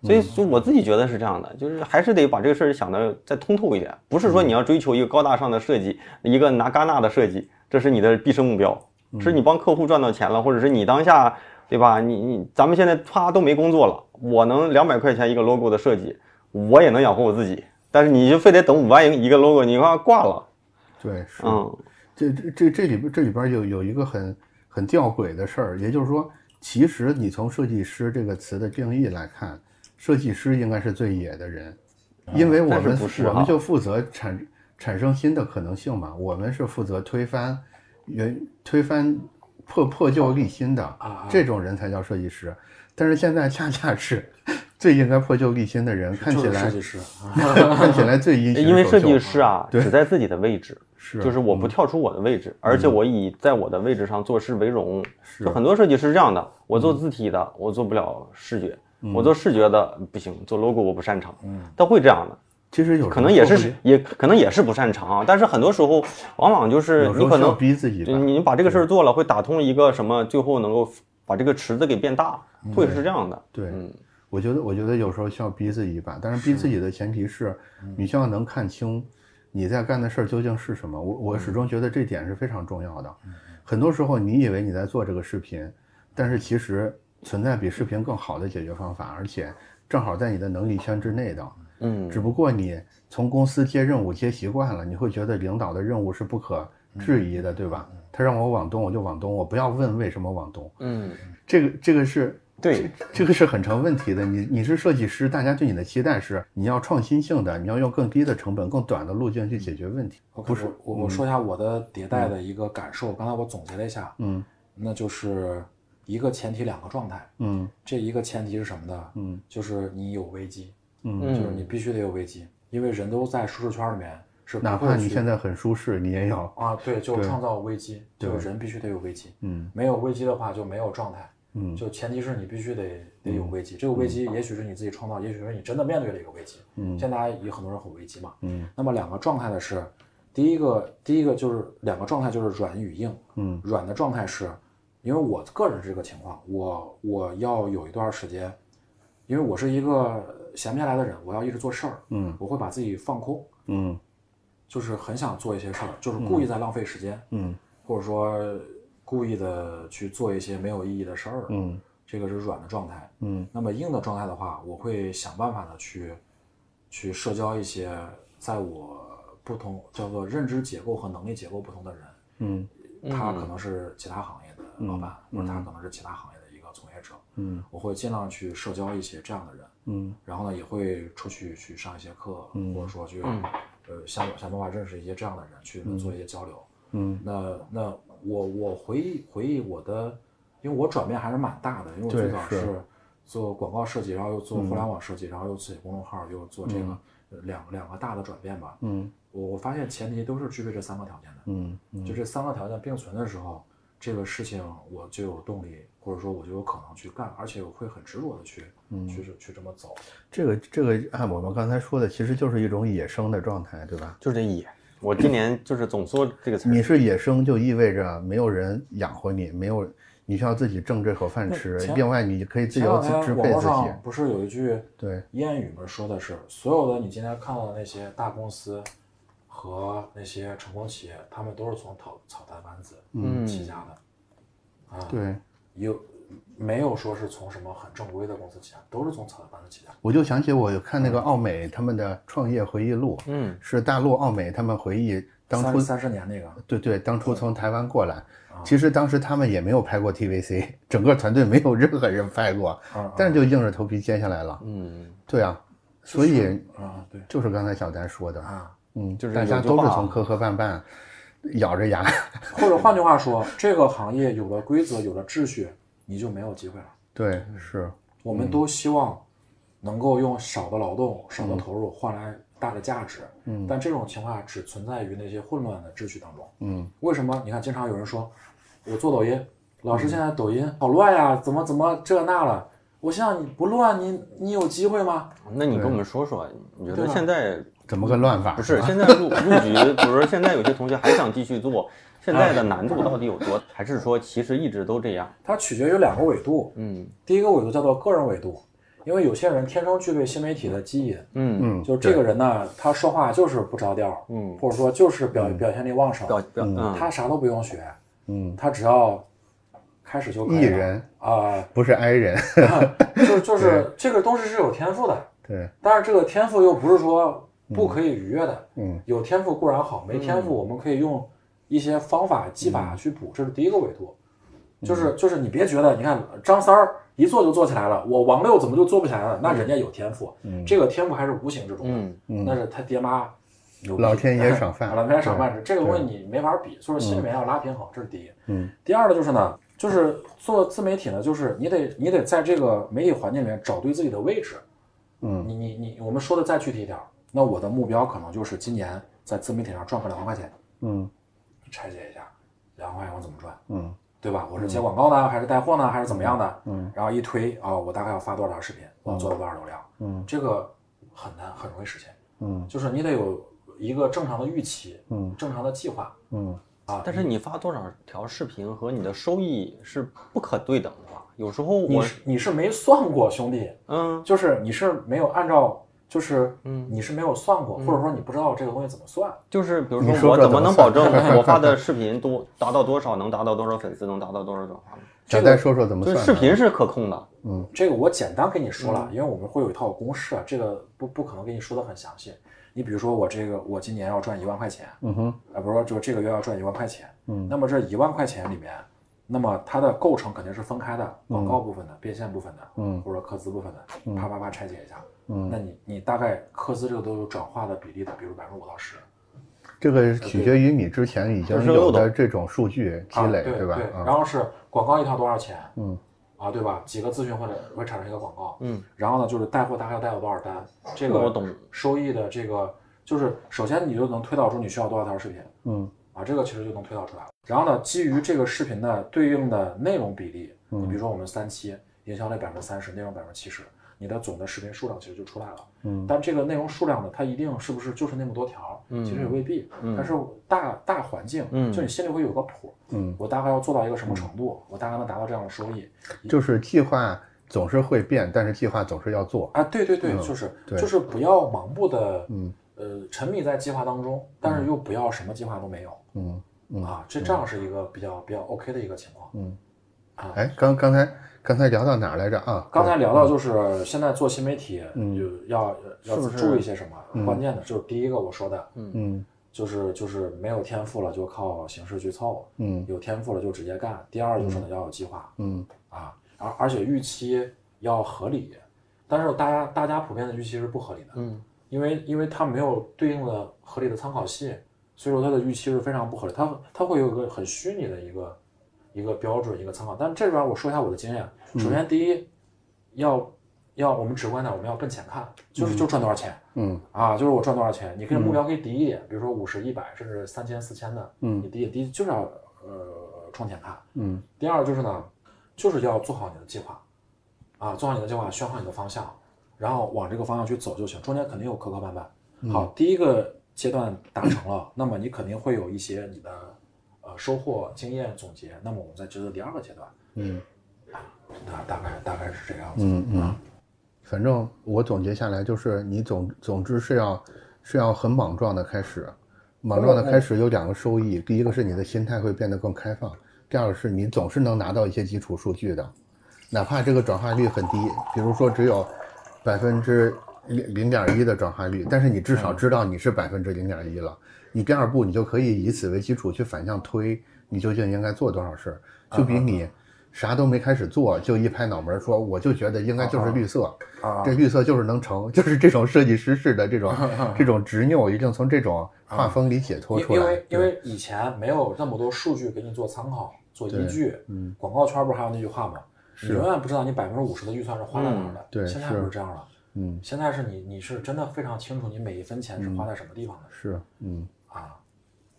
所以，就我自己觉得是这样的，就是还是得把这个事儿想的再通透一点，不是说你要追求一个高大上的设计，一个拿戛纳的设计，这是你的毕生目标，是你帮客户赚到钱了，或者是你当下，对吧？你你咱们现在啪都没工作了，我能两百块钱一个 logo 的设计，我也能养活我自己，但是你就非得等五万一一个 logo，你看挂了，对，是。嗯这这这这里边这里边有有一个很很吊诡的事儿，也就是说，其实你从设计师这个词的定义来看，设计师应该是最野的人，因为我们不是我们就负责产产生新的可能性嘛，我们是负责推翻原推翻破破旧立新的啊这种人才叫设计师，但是现在恰恰是 最应该破旧立新的人，看起来就是设计师啊，看起来最阴险因为设计师啊只在自己的位置，是就是我不跳出我的位置，而且我以在我的位置上做事为荣。是。就很多设计师是这样的，我做字体的，我做不了视觉，我做视觉的不行，做 logo 我不擅长，嗯，他会这样的，其实有时候可能也是也可能也是不擅长啊，但是很多时候往往就是你可能逼自己你把这个事儿做了，会打通一个什么，最后能够把这个池子给变大，会是这样的。对，嗯我觉得我觉得有时候需要逼自己一把，但是逼自己的前提是你需要能看清你在干的事儿究竟是什么。我我始终觉得这点是非常重要的。很多时候你以为你在做这个视频，但是其实存在比视频更好的解决方法，而且正好在你的能力圈之内的。嗯只不过你从公司接任务接习惯了，你会觉得领导的任务是不可质疑的，对吧？他让我往东，我就往东，我不要问为什么往东。嗯，这个这个是对，这个是很成问题的。你你是设计师，大家对你的期待是你要创新性的，你要用更低的成本、更短的路径去解决问题。不是我我说一下我的迭代的一个感受，刚才我总结了一下，嗯那就是一个前提两个状态，嗯这一个前提是什么呢？嗯就是你有危机，嗯，嗯就是你必须得有危机，因为人都在舒适圈里面是哪怕你现在很舒适，你也要啊，对，就创造危机，就是人必须得有危机，嗯没有危机的话就没有状态，嗯就前提是你必须得得有危机，这个危机也许是你自己创造，也许是你真的面对了一个危机。嗯现在大家有很多人很危机嘛。嗯那么两个状态的是，第一个第一个就是两个状态就是软与硬。嗯软的状态是，因为我个人是这个情况，我我要有一段时间，因为我是一个闲不下来的人，我要一直做事儿，嗯。我会把自己放空，嗯。就是很想做一些事儿，就是故意在浪费时间，嗯。或者说故意的去做一些没有意义的事儿，嗯这个是软的状态。嗯。那么硬的状态的话，我会想办法的去去社交一些在我不同叫做认知结构和能力结构不同的人，嗯。他可能是其他行业的老板，或者他可能是其他行嗯。我会尽量去社交一些这样的人，嗯。然后呢，也会出去去上一些课，或者说去呃想想办法认识一些这样的人，去做一些交流。嗯。那那我我回忆回忆我的，因为我转变还是蛮大的，因为我最早是是。做广告设计，然后又做互联网设计，然后又自己公众号，又做这个，呃两两个大的转变吧。嗯。我我发现前提都是具备这三个条件的，嗯嗯。就这三个条件并存的时候，这个事情我就有动力，或者说我就有可能去干，而且我会很执着的去、嗯去去这么走。这个这个按我们刚才说的，其实就是一种野生的状态，对吧？就是这野。我今年就是总说这个词，你是野生，就意味着没有人养活你，没有你需要自己挣这口饭吃另外，你可以自由自支配自己。不是有一句对，谚语嘛，说的是所有的你今天看到的那些大公司和那些成功企业，他们都是从草草台班子嗯。起家的，啊，对，有没有说是从什么很正规的公司起家，都是从草台班子起家。我就想起我看那个奥美他们的创业回忆录，嗯，是大陆奥美他们回忆当初三三十年那个，对对，当初从台湾过来，其实当时他们也没有拍过 TVC，整个团队没有任何人拍过，啊但是就硬着头皮接下来了。嗯，对啊，所以啊，对。就是刚才小丹说的，啊，嗯，就是大家都是从磕磕绊绊，咬着牙，或者换句话说，这个行业有了规则，有了秩序，你就没有机会了。对，是，我们都希望能够用少的劳动、少的投入换来大的价值，嗯但这种情况只存在于那些混乱的秩序当中。嗯为什么？你看，经常有人说，我做抖音，老师现在抖音好乱呀，怎么怎么这那了？我心想，你不乱，你你有机会吗？那你跟我们说说，你觉得现在怎么个乱法？不是现在入入局，比如说现在有些同学还想继续做，现在的难度到底有多？还是说其实一直都这样？它取决于两个维度，嗯第一个维度叫做个人维度，因为有些人天生具备新媒体的基因，嗯嗯，就这个人呢，他说话就是不着调，嗯，或者说就是表表现力旺盛，表表嗯，他啥都不用学，嗯，他只要开始就可以了艺人啊、不是 i 人，就就是这个东西是有天赋的，对，但是这个天赋又不是说不可以逾越的，嗯。有天赋固然好，没天赋我们可以用一些方法技法去补，这是第一个维度。就是就是你别觉得，你看张三儿一做就做起来了，我王六怎么就做不起来了？那人家有天赋，这个天赋还是无形之中的，嗯。那是他爹妈老天爷 赏饭。老天爷赏饭吃，这个东西你没法比，所以说心里面要拉平衡，这是第一。嗯，第二呢就是呢，就是做自媒体呢，就是你得你得在这个媒体环境里面找对自己的位置。嗯。你你你，我们说的再具体一点儿，那我的目标可能就是今年在自媒体上赚个两万块钱，嗯拆解一下，两万块钱我怎么赚，嗯对吧？我是接广告呢，还是带货呢，还是怎么样的？嗯，然后一推啊、我大概要发多少条视频，我要做到多少流量，嗯这个很难，很容易实现。嗯就是你得有一个正常的预期，嗯正常的计划嗯，啊。但是你发多少条视频和你的收益是不可对等的吧？有时候我你是你是没算过，兄弟，嗯就是你是没有按照，就是嗯。你是没有算过，或者说你不知道这个东西怎么算。就是比如说我怎么说这怎么能保证 我发的视频多达到多少，能达到多少粉丝，能达到多少转化呢？小丹说说怎么就是算？视频是可控的，嗯。这个我简单跟你说了，嗯。因为我们会有一套公式，啊，这个不不可能跟你说的很详细。你比如说我这个我今年要赚一万块钱，嗯哼，啊，不是说就这个月要赚一万块钱，嗯。那么这一万块钱里面，那么它的构成肯定是分开的，广告部分的、变现部分的，嗯。或者客资部分的，啪啪啪拆解一下，嗯。那你你大概科资这个都有转化的比例的，比如百分之五到十，这个取决于你之前已经有的这种数据积累，啊、对吧？对，啊。然后是广告一条多少钱，嗯。啊，对吧？几个咨询或者会产生一个广告，嗯，然后呢，就是带货大概要带有多少单，这个我懂收益的这个，就是首先你就能推导出你需要多少条视频嗯。啊，这个其实就能推导出来了。然后呢，基于这个视频的对应的内容比例，嗯。你比如说我们三期，营销类百分之三十，内容百分之七十，你的总的视频数量其实就出来了。嗯但这个内容数量呢，它一定是不是就是那么多条？嗯其实也未必，嗯，但是大大环境，嗯就你心里会有个谱。嗯，我大概要做到一个什么程度，我大概能达到这样的收益就是计划总是会变，但是计划总是要做。啊？对对对，就是就是不要盲目的嗯呃沉迷在计划当中，但是又不要什么计划都没有嗯嗯啊，这这样是一个比较比较 OK 的一个情况。嗯啊，哎，刚刚才刚才聊到哪儿来着？啊？刚才聊到就是现在做新媒体嗯。就要要注意些什么？关键的就是第一个我说的，嗯。就是就是没有天赋了就靠形式去凑，嗯。有天赋了就直接干。第二就是呢要有计划。嗯。啊，而而且预期要合理，但是大家大家普遍的预期是不合理的，嗯，因为因为它没有对应的合理的参考系，所以说它的预期是非常不合理，它它会有一个很虚拟的一个一个标准一个参考。但这边我说一下我的经验，首先第一要要我们直观点，我们要奔钱看，就是就赚多少钱嗯啊，就是我赚多少钱。你可以目标可以低一点，比如说五十、一百，甚至三千、四千的，嗯你低一低就是要呃冲钱看。嗯第二就是呢，就是要做好你的计划，啊，做好你的计划，选好你的方向，然后往这个方向去走就行。中间肯定有磕磕绊绊。好，第一个阶段达成了，那么你肯定会有一些你的呃收获、经验总结。那么我们再接着第二个阶段，嗯大大概大概是这样子。嗯嗯，反正我总结下来就是，你总总之是要是要很莽撞的开始，莽撞的开始有两个收益，第一个是你的心态会变得更开放，第二个是你总是能拿到一些基础数据的，哪怕这个转化率很低，比如说只有百分之零零点一的转化率，但是你至少知道你是百分之零点一了。你第二步，你就可以以此为基础去反向推，你究竟应该做多少事儿，就比你啥都没开始做，就一拍脑门说我就觉得应该就是绿色，啊这绿色就是能成，就是这种设计师式的这种 这种执拗，一定从这种画风里解脱出来因因为。因为以前没有那么多数据给你做参考、做依据。嗯，广告圈不是还有那句话吗？你永远不知道你百分之五十的预算是花在哪儿的。对现在是不是这样了。嗯现在是你你是真的非常清楚你每一分钱是花在什么地方的、是嗯啊。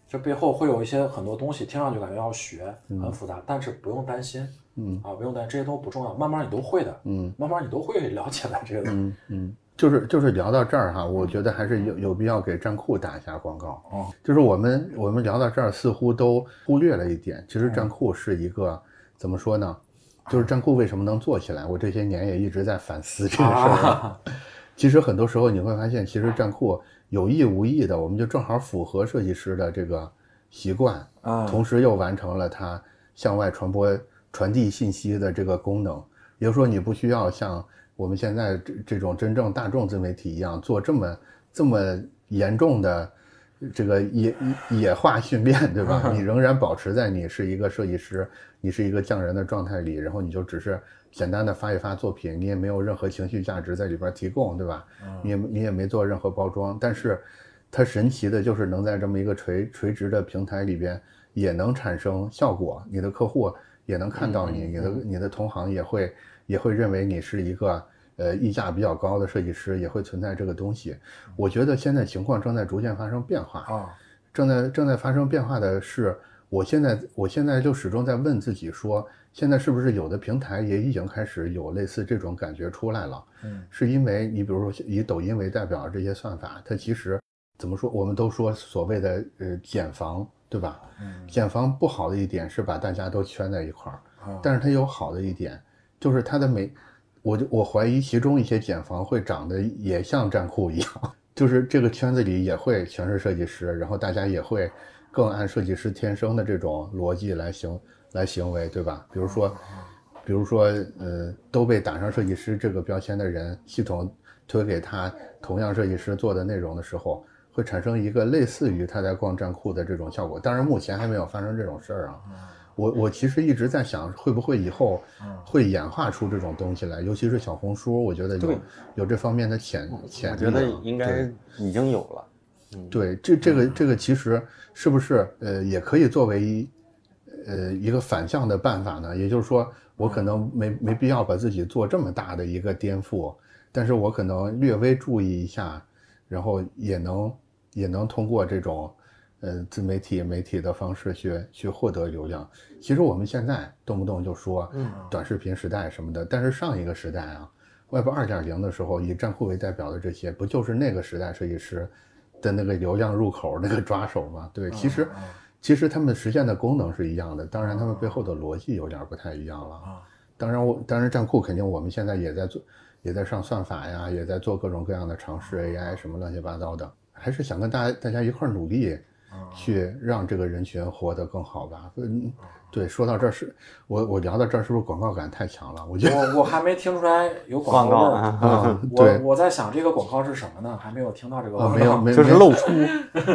这背后会有一些很多东西，听上去感觉要学，很复杂，但是不用担心嗯啊，不用担心，这些都不重要，慢慢你都会的，嗯慢慢你都会了解的这个。嗯嗯，就是就是聊到这儿哈，我觉得还是有有必要给站酷打一下广告。哦，就是我们我们聊到这儿，似乎都忽略了一点，其实站酷是一个怎么说呢？就是站酷为什么能做起来？我这些年也一直在反思这个事儿。啊，其实很多时候你会发现，其实站酷有意无意的，我们就正好符合设计师的这个习惯，啊同时又完成了它向外传播、传递信息的这个功能。也就是说，你不需要像我们现在这这种真正大众自媒体一样做这么这么严重的这个野野化训练，对吧？你仍然保持在你是一个设计师，你是一个匠人的状态里，然后你就只是简单的发一发作品，你也没有任何情绪价值在里边提供，对吧？你也你也没做任何包装，但是它神奇的就是能在这么一个垂垂直的平台里边也能产生效果，你的客户也能看到你，你的你的同行也会也会认为你是一个呃溢价比较高的设计师，也会存在这个东西。我觉得现在情况正在逐渐发生变化，啊，正在正在发生变化的是，我现在我现在就始终在问自己说，现在是不是有的平台也已经开始有类似这种感觉出来了？嗯，是因为你比如说以抖音为代表的这些算法，它其实怎么说？我们都说所谓的呃减防，对吧？嗯减防不好的一点是把大家都圈在一块儿，啊但是它有好的一点，就是它的每，我就我怀疑其中一些减防会长得也像站酷一样，就是这个圈子里也会全是设计师，然后大家也会更按设计师天生的这种逻辑来行来行为，对吧？比如说，比如说，呃，都被打上设计师这个标签的人，系统推给他同样设计师做的内容的时候，会产生一个类似于他在逛站酷的这种效果。当然，目前还没有发生这种事儿啊。我我其实一直在想，会不会以后会演化出这种东西来，尤其是小红书，我觉得有有这方面的潜潜力啊。我觉得应该已经有了。对，这这个这个其实是不是呃也可以作为一呃一个反向的办法呢？也就是说，我可能没没必要把自己做这么大的一个颠覆，但是我可能略微注意一下，然后也能也能通过这种呃自媒体媒体的方式去去获得流量。其实我们现在动不动就说短视频时代什么的，但是上一个时代啊，Web 二点零的时候，以站酷为代表的这些，不就是那个时代设计师的那个流量入口那个抓手吗？对，其实其实他们实现的功能是一样的，当然他们背后的逻辑有点不太一样了。啊。当然我当然站库肯定我们现在也在做，也在上算法呀，也在做各种各样的尝试 AI 什么乱七八糟的，还是想跟大家大家一块儿努力，去让这个人群活得更好吧。嗯，对，说到这儿是我我聊到这儿是不是广告感太强了？我觉得我我还没听出来有广广告味儿啊啊，我对我在想这个广告是什么呢？还没有听到这个啊，广告。没有 没就是露出，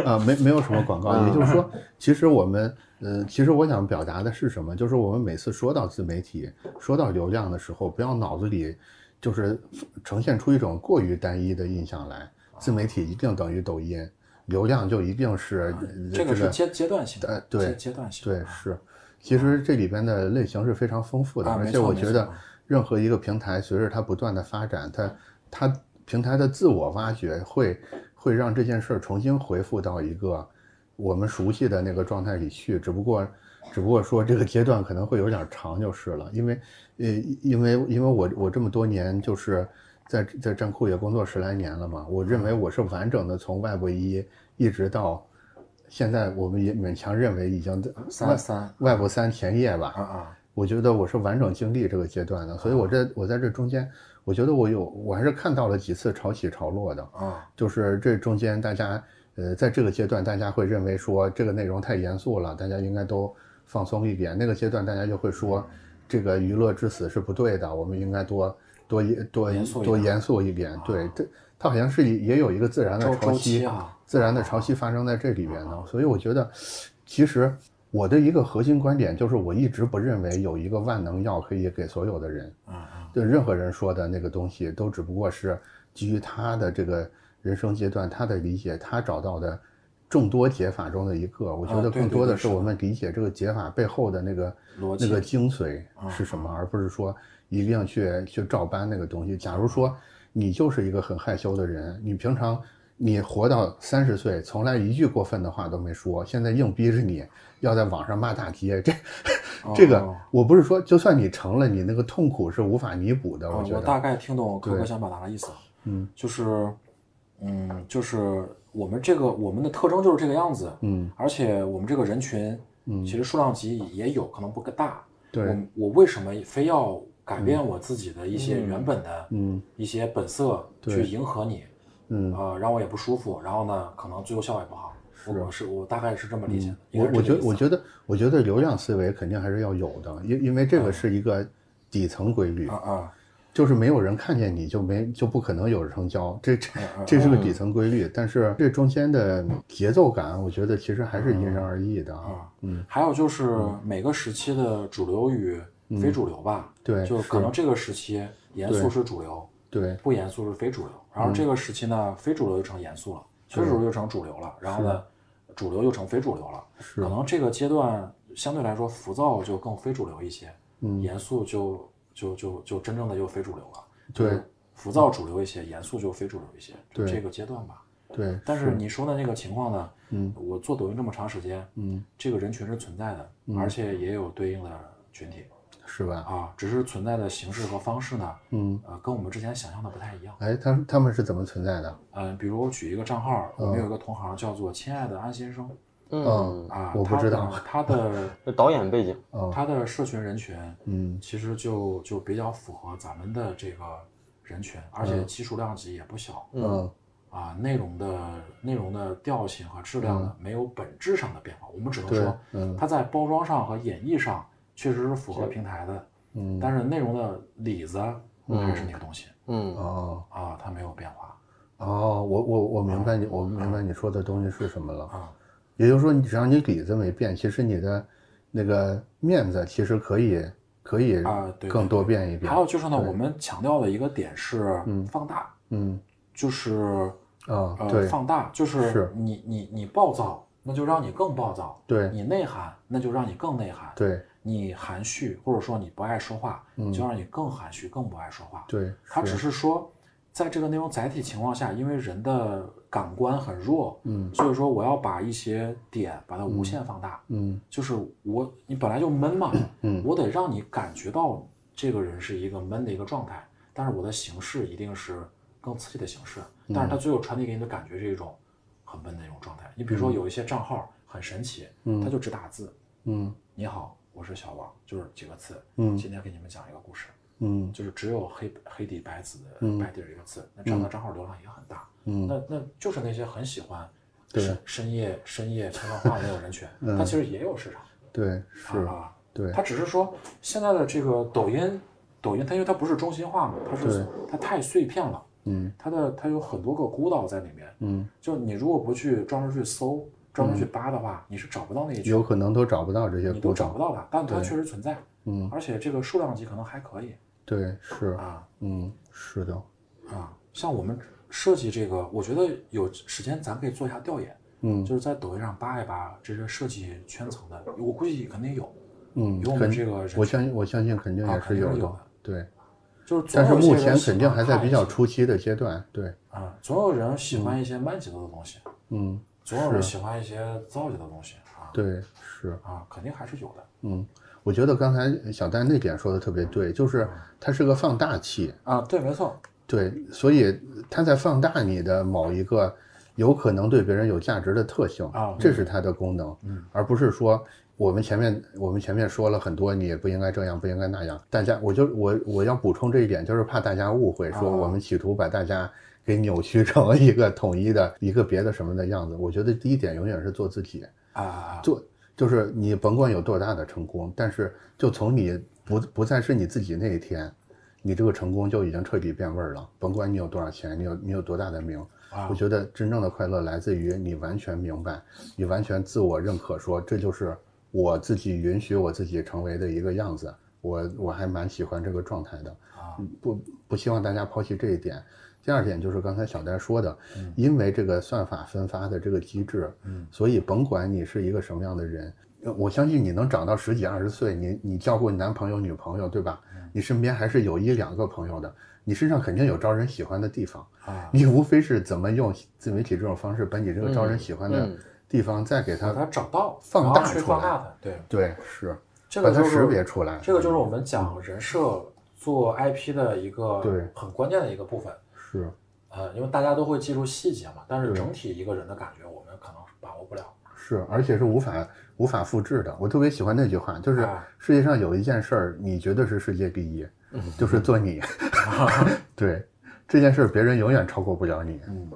啊，没没有什么广告，也就是说，其实我们，呃，其实我想表达的是什么？就是我们每次说到自媒体、说到流量的时候，不要脑子里就是呈现出一种过于单一的印象来，自媒体一定等于抖音，流量就一定是呃这个是阶阶段性的，呃对阶阶段性的。对是。其实这里边的类型是非常丰富的，啊而且我觉得任何一个平台随着它不断的发展，它它平台的自我挖掘会会让这件事儿重新回复到一个我们熟悉的那个状态里去，只不过只不过说这个阶段可能会有点长就是了，因为呃因为因为我我这么多年就是在在站酷也工作十来年了嘛，我认为我是完整的从 Web 一一直到现在，我们也勉强认为已经在三三。外部三前夜吧，啊啊，我觉得我是完整经历这个阶段的，所以我这我在这中间，我觉得我有我还是看到了几次潮起潮落的，啊。就是这中间大家呃在这个阶段大家会认为说这个内容太严肃了，大家应该都放松一点，那个阶段大家就会说这个娱乐至死是不对的，我们应该多多多严肃多严肃一点，对，这它好像是也有一个自然的潮汐啊，自然的潮汐发生在这里边呢，所以我觉得，其实我的一个核心观点就是，我一直不认为有一个万能药可以给所有的人，嗯嗯。对任何人说的那个东西，都只不过是基于他的这个人生阶段、他的理解、他找到的众多解法中的一个。我觉得更多的是我们理解这个解法背后的那个逻辑。那个精髓是什啊么，而不是说一定要去去照搬那个东西。假如说你就是一个很害羞的人，你平常你活到三十岁，从来一句过分的话都没说，现在硬逼着你要在网上骂大街，这这个哦。我不是说，就算你成了，你那个痛苦是无法弥补的。我，觉得，我大概听懂可可想表达的意思，嗯。就是，嗯，就是我们这个我们的特征就是这个样子，嗯。而且我们这个人群，嗯。其实数量级也有可能不大，对。我我为什么非要改变我自己的一些原本的嗯。一些本色去迎合你，嗯，啊，让我也不舒服，然后呢，可能最后效果也不好。我是我大概是这么理解的。我我觉我。觉得我觉得流量思维肯定还是要有的，因因为这个是一个底层规律啊，啊，就是没有人看见你就没就不可能有成交，这这嗯这是个底层规律。但是这中间的节奏感，我觉得其实还是因人而异的啊。啊，嗯，还有就是每个时期的主流与非主流吧，对，就可能这个时期严肃是主流，对。不严肃是非主流，然后这个时期呢，非主流就成严肃了，非主流就成主流了，然后呢，主流又成非主流了，是。可能这个阶段相对来说浮躁就更非主流一些，嗯。严肃就就就就真正的又非主流了，对就是浮躁主流一些，严肃就非主流一些，就对这个阶段吧。对，但是你说的那个情况呢，嗯我做抖音这么长时间，嗯。这个人群是存在的，而且也有对应的群体是吧？啊，只是存在的形式和方式呢，嗯，呃，跟我们之前想象的不太一样。哎，他他们是怎么存在的？嗯，比如我举一个账号，我们有一个同行叫做“亲爱的安先生嗯，”啊，我不知道 他的 导演背景，哦，他的社群人群，嗯。其实就就比较符合咱们的这个人群，而且基数量级也不小嗯啊，内容的内容的调性和质量呢没有本质上的变化，我们只能说嗯。它在包装上和演绎上确实是符合平台的，嗯。但是内容的里子还是那个东西嗯。哦。啊，它没有变化。哦，我我我明白你，我明白你说的东西是什么了。啊。也就是说，你只要你里子没变，其实你的那个面子其实可以可以啊对。对更多变一变。还有就是呢，我们强调的一个点是放大，嗯。就是啊，呃对。放大，就是是你你你暴躁，那就让你更暴躁；对。你内涵，那就让你更内涵；对你含蓄或者说你不爱说话，嗯。就让你更含蓄、更不爱说话。对，他只是。说，在这个内容载体情况下，因为人的感官很弱，嗯。所以说我要把一些点把它无限放大。嗯。就是我你本来就闷嘛，嗯。我得让你感觉到这个人是一个闷的一个状态，但是我的形式一定是更刺激的形式，但是他最后传递给你的感觉是一种很闷的一种状态。你比如说有一些账号很神奇，嗯。他就只打字，嗯。你好，我是小王，就是几个字，嗯。今天给你们讲一个故事，嗯。就是只有黑黑底白字白底儿一个字，那这样的账号流量也很大，嗯。那那就是那些很喜欢对深深夜深夜开放话的那种人群，嗯。它其实也有市场。对是啊，对。他只是说现在的这个抖音，抖音它因为它不是中心化嘛，它是它太碎片了，嗯。它的它有很多个孤岛在里面，嗯，就你如果不去专门去搜，专门去扒的话，你是找不到那些，有可能都找不到这些你都。找不到它，但它确实存在，嗯而且这个数量级可能还可以对是啊嗯是的啊，像我们设计这个，我觉得有时间咱可以做一下调研，嗯就是在抖音上扒一扒这些设计圈层的，我估计肯定有，嗯有我们这个人我相信我相信肯定啊，也是有的。对，就是但是目前肯定还在比较初期的阶段，对，啊，总有人喜欢一些慢节奏的东西，嗯，总有人是。喜欢一些糟践的东西啊，对，是，啊，肯定还是有的。嗯，我觉得刚才小丹那点说的特别对，就是它是个放大器，啊，对，没错，对，所以它在放大你的某一个有可能对别人有价值的特性啊这是它的功能，嗯，而不是说我们前面我们前面说了很多，你也不应该这样，不应该那样。大家，我就我我要补充这一点，就是怕大家误会，说啊。我们企图把大家给扭曲成了一个统一的一个别的什么的样子。我觉得第一点永远是做自己，啊啊，做就是你甭管有多大的成功，但是就从你不不再是你自己那一天，你这个成功就已经彻底变味儿了。甭管你有多少钱，你有你有多大的名，啊我觉得真正的快乐来自于你完全明白，你完全自我认可说，这就是我自己允许我自己成为的一个样子。我我还蛮喜欢这个状态的，啊嗯不不希望大家抛弃这一点。第二点就是刚才小戴说的，因为这个算法分发的这个机制，嗯。所以甭管你是一个什么样的人，呃我相信你能长到十几二十岁，你你交过男朋友女朋友，对吧？你身边还是有一两个朋友的，你身上肯定有招人喜欢的地方，啊，你无非是怎么用自媒体这种方式把你这个招人喜欢的嗯。地方再给把它它，找到，放大出来放大，对，对，是把它这个就是识别出来。这个就是我们讲人设做 IP 的一个对。很关键的一个部分。是呃，因为大家都会记住细节嘛，但是整体一个人的感觉，我们可能把握不了。是，而且是无法无法复制的。我特别喜欢那句话，就是啊世界上有一件事儿，你觉得是世界第一，就是做你。对，这件事儿别人永远超过不了你。嗯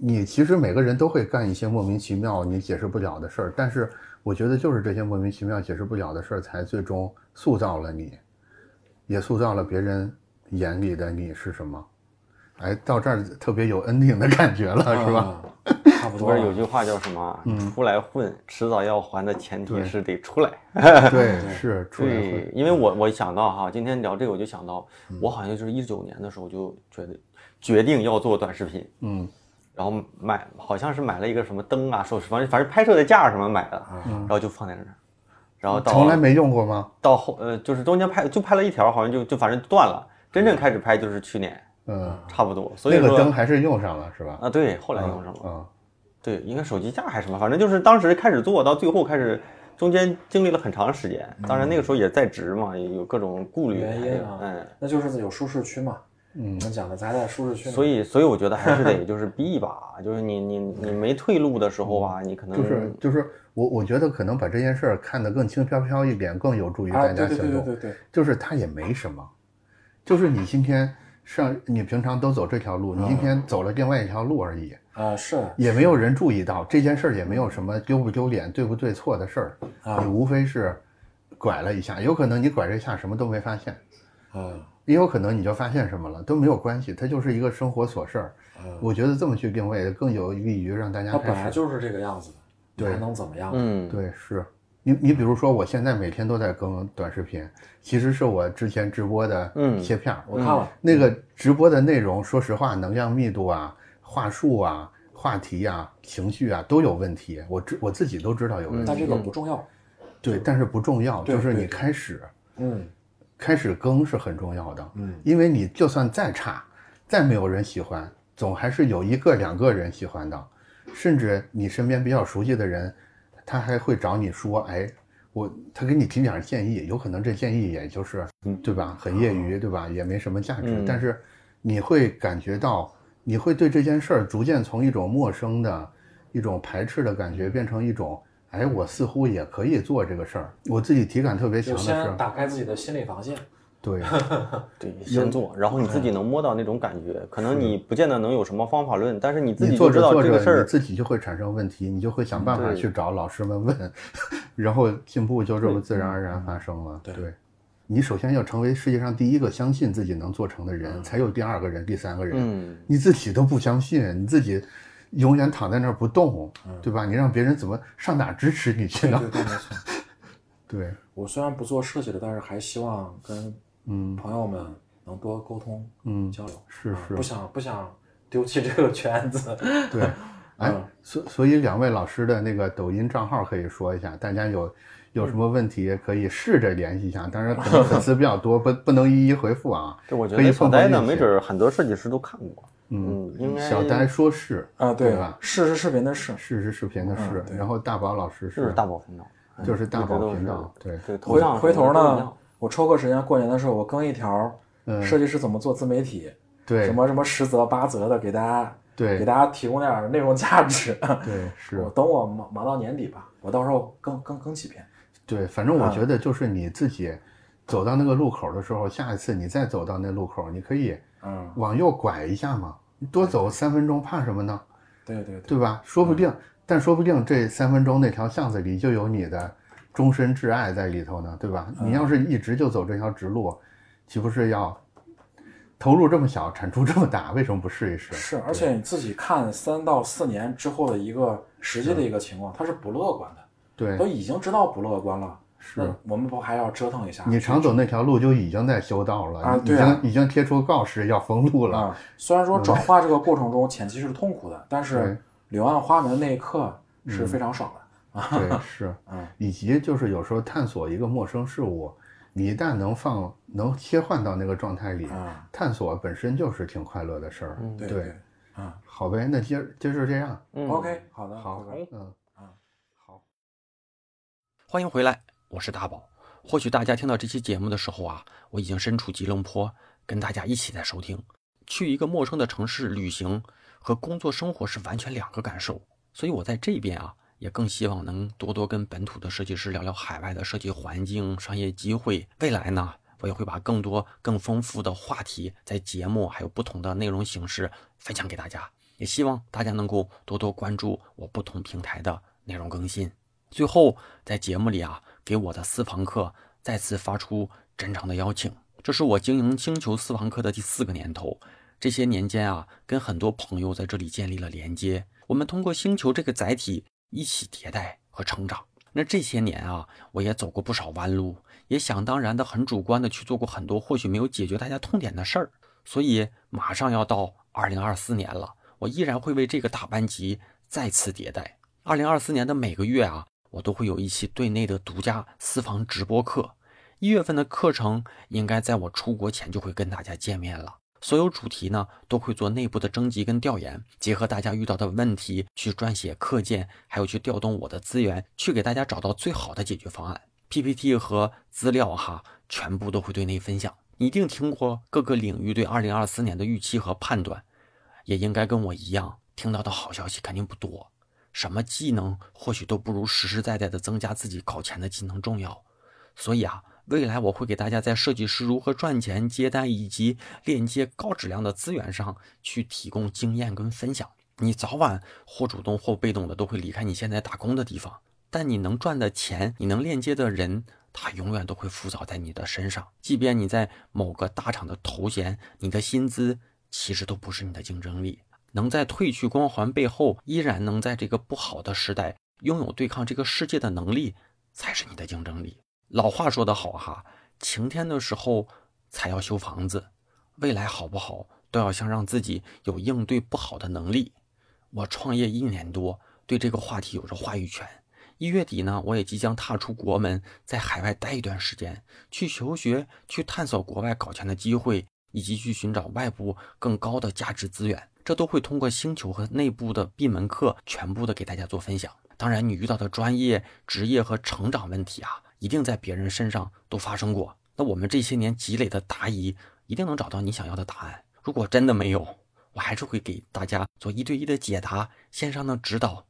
你其实每个人都会干一些莫名其妙你解释不了的事儿，但是我觉得就是这些莫名其妙解释不了的事儿，才最终塑造了你，也塑造了别人眼里的你是什么。哎，到这儿特别有 ending 的感觉了，是吧？啊？差不多不是。有句话叫什么？出来混，迟早要还的前提是得出来。对，是出来混，因为我我想到哈，今天聊这个我就想到，嗯我好像就是一九年的时候就觉得决定要做短视频，嗯然后买好像是买了一个什么灯啊，手反正反正拍摄的架什么买的，然后就放在那儿，然后到嗯从来没用过吗？到后呃就是中间拍就拍了一条，好像就就反正断了，真正开始拍就是去年嗯，差不多，所以那个灯还是用上了，是吧？啊对，后来用上了，嗯，对，应该手机架还是什么，反正就是当时开始做到最后开始。中间经历了很长时间，当然那个时候也在职嘛，也有各种顾虑，原因啊，嗯，那就是有舒适区嘛。嗯我们讲的咱在舒适区，所以，所以我觉得还是得就是逼一把，就是你你你没退路的时候吧，你可能就是就是我我觉得可能把这件事儿看得更轻飘飘一点，更有助于啊，大家对对行动。对对对对，就是它也没什么，就是你今天上你平常都走这条路，你今天走了另外一条路而已，啊是，也没有人注意到这件事儿，也没有什么丢不丢脸、对不对错的事儿，啊你无非是拐了一下，有可能你拐这一下什么都没发现，嗯也有可能你就发现什么了，都没有关系，它就是一个生活琐事儿。嗯，我觉得这么去定位更有利于让大家它。本来就是这个样子的，对还能怎么样？嗯，对，是你你比如说，我现在每天都在更短视频，其实是我之前直播的嗯切片儿。我看了，那个直播的内容，说实话，能量密度啊、话术啊、话题啊、情绪啊都有问题，我知我自己都知道有问题。但这个不重要。对，但是不重要，就是你开始嗯开始更是很重要的，嗯因为你就算再差，再没有人喜欢，总还是有一个两个人喜欢的，甚至你身边比较熟悉的人，他还会找你说，哎，我他给你提点建议，有可能这建议也就是，对吧？很业余，对吧？也没什么价值，嗯但是你会感觉到，你会对这件事儿逐渐从一种陌生的、一种排斥的感觉，变成一种，哎，我似乎也可以做这个事儿。我自己体感特别强的是先，打开自己的心理防线。对，对，先做，然后你自己能摸到那种感觉，可能你不见得能有什么方法论，但是你自己就知道这个事儿，你自己就会产生问题，你就会想办法去找老师们问，然后进步就这么自然而然发生了。对对，你首先要成为世界上第一个相信自己能做成的人，才有第二个人、第三个人。嗯，你自己都不相信，你自己永远躺在那儿不动，对吧？你让别人怎么上哪儿支持你去呢？对对对，没错。对，我虽然不做设计的，但是还希望跟嗯朋友们能多沟通、嗯，交流。是是啊不，想不想丢弃这个圈子。对。哎嗯，所所以两位老师的那个抖音账号可以说一下，大家有有什么问题可以试着联系一下，当然可能粉丝比较多，不不能一一回复啊。对，我觉可以得小呆呢，没准很多设计师都看过。嗯，嗯，应该小呆说是啊，对对吧？是是视频的是，是是视频的是，然后大宝老师就是是大宝频道，嗯就是大宝频道，对，对，头回像我抽个时间过年的时候，我更一条嗯设计师怎么做自媒体，对什么什么十则八则的，给大家对给大家提供点儿内容价值。对是我，等我忙忙到年底吧，我到时候更更更几篇。对，反正我啊觉得就是你自己走到那个路口的时候，下一次你再走到那路口，你可以嗯，往右拐一下嘛，你多走三分钟怕什么呢？对对对，对吧？说不定，但说不定这三分钟那条巷子里就有你的终身挚爱在里头呢，对吧？你要是一直就走这条直路，岂不是要投入这么小，产出这么大？为什么不试一试？是，而且你自己看三到四年之后的一个实际的一个情况，它是不乐观的，对都，已经知道不乐观了，是那我们不还要折腾一下？你常走那条路就已经在修道了，已啊对啊经已经贴出告示要封路了。啊，虽然说转化这个过程中前期是痛苦的，但是柳暗花明的那一刻是非常爽的。对，是，嗯，以及就是有时候探索一个陌生事物，你一旦能放能切换到那个状态里，啊，探索本身就是挺快乐的事儿。嗯对啊好呗，那今儿今儿就这样。嗯，OK，好的，好拜拜，嗯啊，好。欢迎回来，我是大宝。或许大家听到这期节目的时候啊，我已经身处吉隆坡，跟大家一起在收听。去一个陌生的城市旅行和工作生活是完全两个感受，所以我在这边啊，也更希望能多多跟本土的设计师聊聊海外的设计环境、商业机会。未来呢，我也会把更多更丰富的话题在节目还有不同的内容形式分享给大家。也希望大家能够多多关注我不同平台的内容更新。最后，在节目里啊，给我的私房课再次发出真诚的邀请。这是我经营星球私房课的第四个年头，这些年间啊，跟很多朋友在这里建立了连接。我们通过星球这个载体一起迭代和成长。那这些年啊，我也走过不少弯路，也想当然的很主观的去做过很多或许没有解决大家痛点的事儿。所以马上要到二零二四年了，我依然会为这个大班级再次迭代。二零二四年的每个月啊，我都会有一期对内的独家私房直播课。一月份的课程应该在我出国前就会跟大家见面了。所有主题呢都会做内部的征集跟调研，结合大家遇到的问题去撰写课件，还有去调动我的资源，去给大家找到最好的解决方案。PPT 和资料哈，全部都会对内分享。你一定听过各个领域对2024年的预期和判断，也应该跟我一样，听到的好消息肯定不多。什么技能或许都不如实实在在的增加自己搞钱的技能重要。所以啊，未来我会给大家在设计师如何赚钱、接单以及链接高质量的资源上去提供经验跟分享。你早晚或主动或被动的都会离开你现在打工的地方，但你能赚的钱，你能链接的人，他永远都会浮躁在你的身上。即便你在某个大厂的头衔，你的薪资其实都不是你的竞争力。能在褪去光环背后，依然能在这个不好的时代拥有对抗这个世界的能力，才是你的竞争力。老话说得好哈，晴天的时候才要修房子，未来好不好都要想让自己有应对不好的能力。我创业一年多，对这个话题有着话语权。一月底呢，我也即将踏出国门，在海外待一段时间，去求学，去探索国外搞钱的机会，以及去寻找外部更高的价值资源。这都会通过星球和内部的闭门课，全部的给大家做分享。当然，你遇到的专业、职业和成长问题啊，一定在别人身上都发生过。那我们这些年积累的答疑，一定能找到你想要的答案。如果真的没有，我还是会给大家做一对一的解答，线上的指导，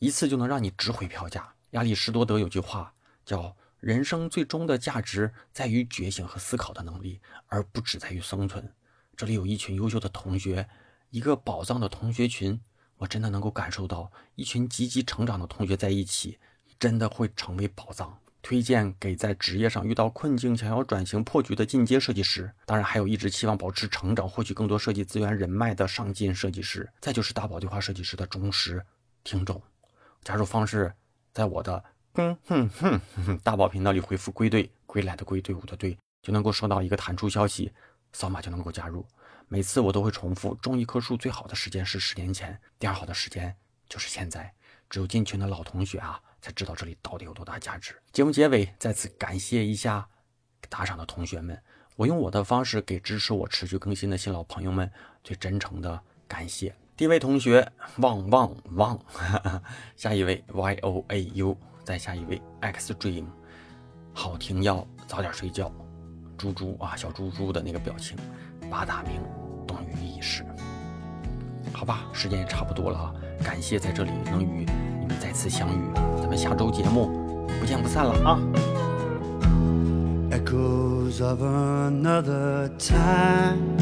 一次就能让你值回票价。亚里士多德有句话叫“人生最终的价值在于觉醒和思考的能力，而不只在于生存”。这里有一群优秀的同学，一个宝藏的同学群，我真的能够感受到一群积极成长的同学在一起，真的会成为宝藏。推荐给在职业上遇到困境、想要转型破局的进阶设计师，当然还有一直期望保持成长、获取更多设计资源人脉的上进设计师，再就是大宝对话设计师的忠实听众。加入方式在我的嗯哼哼哼大宝频道里回复“归队”，归来的归，队伍的队，就能够收到一个弹出消息，扫码就能够加入。每次我都会重复，种一棵树最好的时间是十年前，第二好的时间就是现在，只有进群的老同学啊，才知道这里到底有多大价值。节目结尾再次感谢一下打赏的同学们，我用我的方式给支持我持续更新的新老朋友们最真诚的感谢。第一位同学旺旺旺，下一位 Y O A U，再下一位 X Dream，好听要早点睡觉，猪猪啊小猪猪的那个表情，八大名冬雨已逝。好吧，时间也差不多了啊，感谢在这里能与 你们再次相遇，咱们下周节目不见不散了啊。 echoes of another time.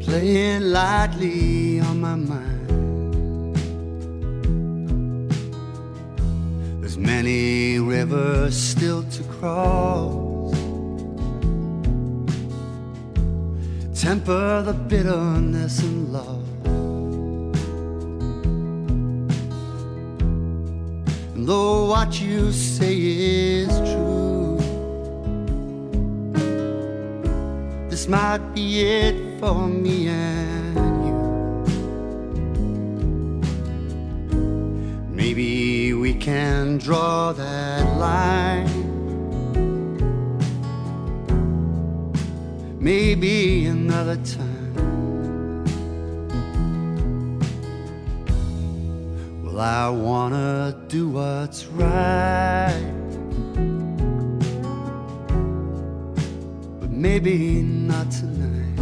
Playing lightly on my mind. There's many rivers still to cross. Temper the bitterness and love. Though what you say is true, this might be it for me and you. Maybe we can draw that line. Maybe another time. Well, I wanna do what's right. But maybe not tonight.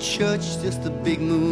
Church, just a big moon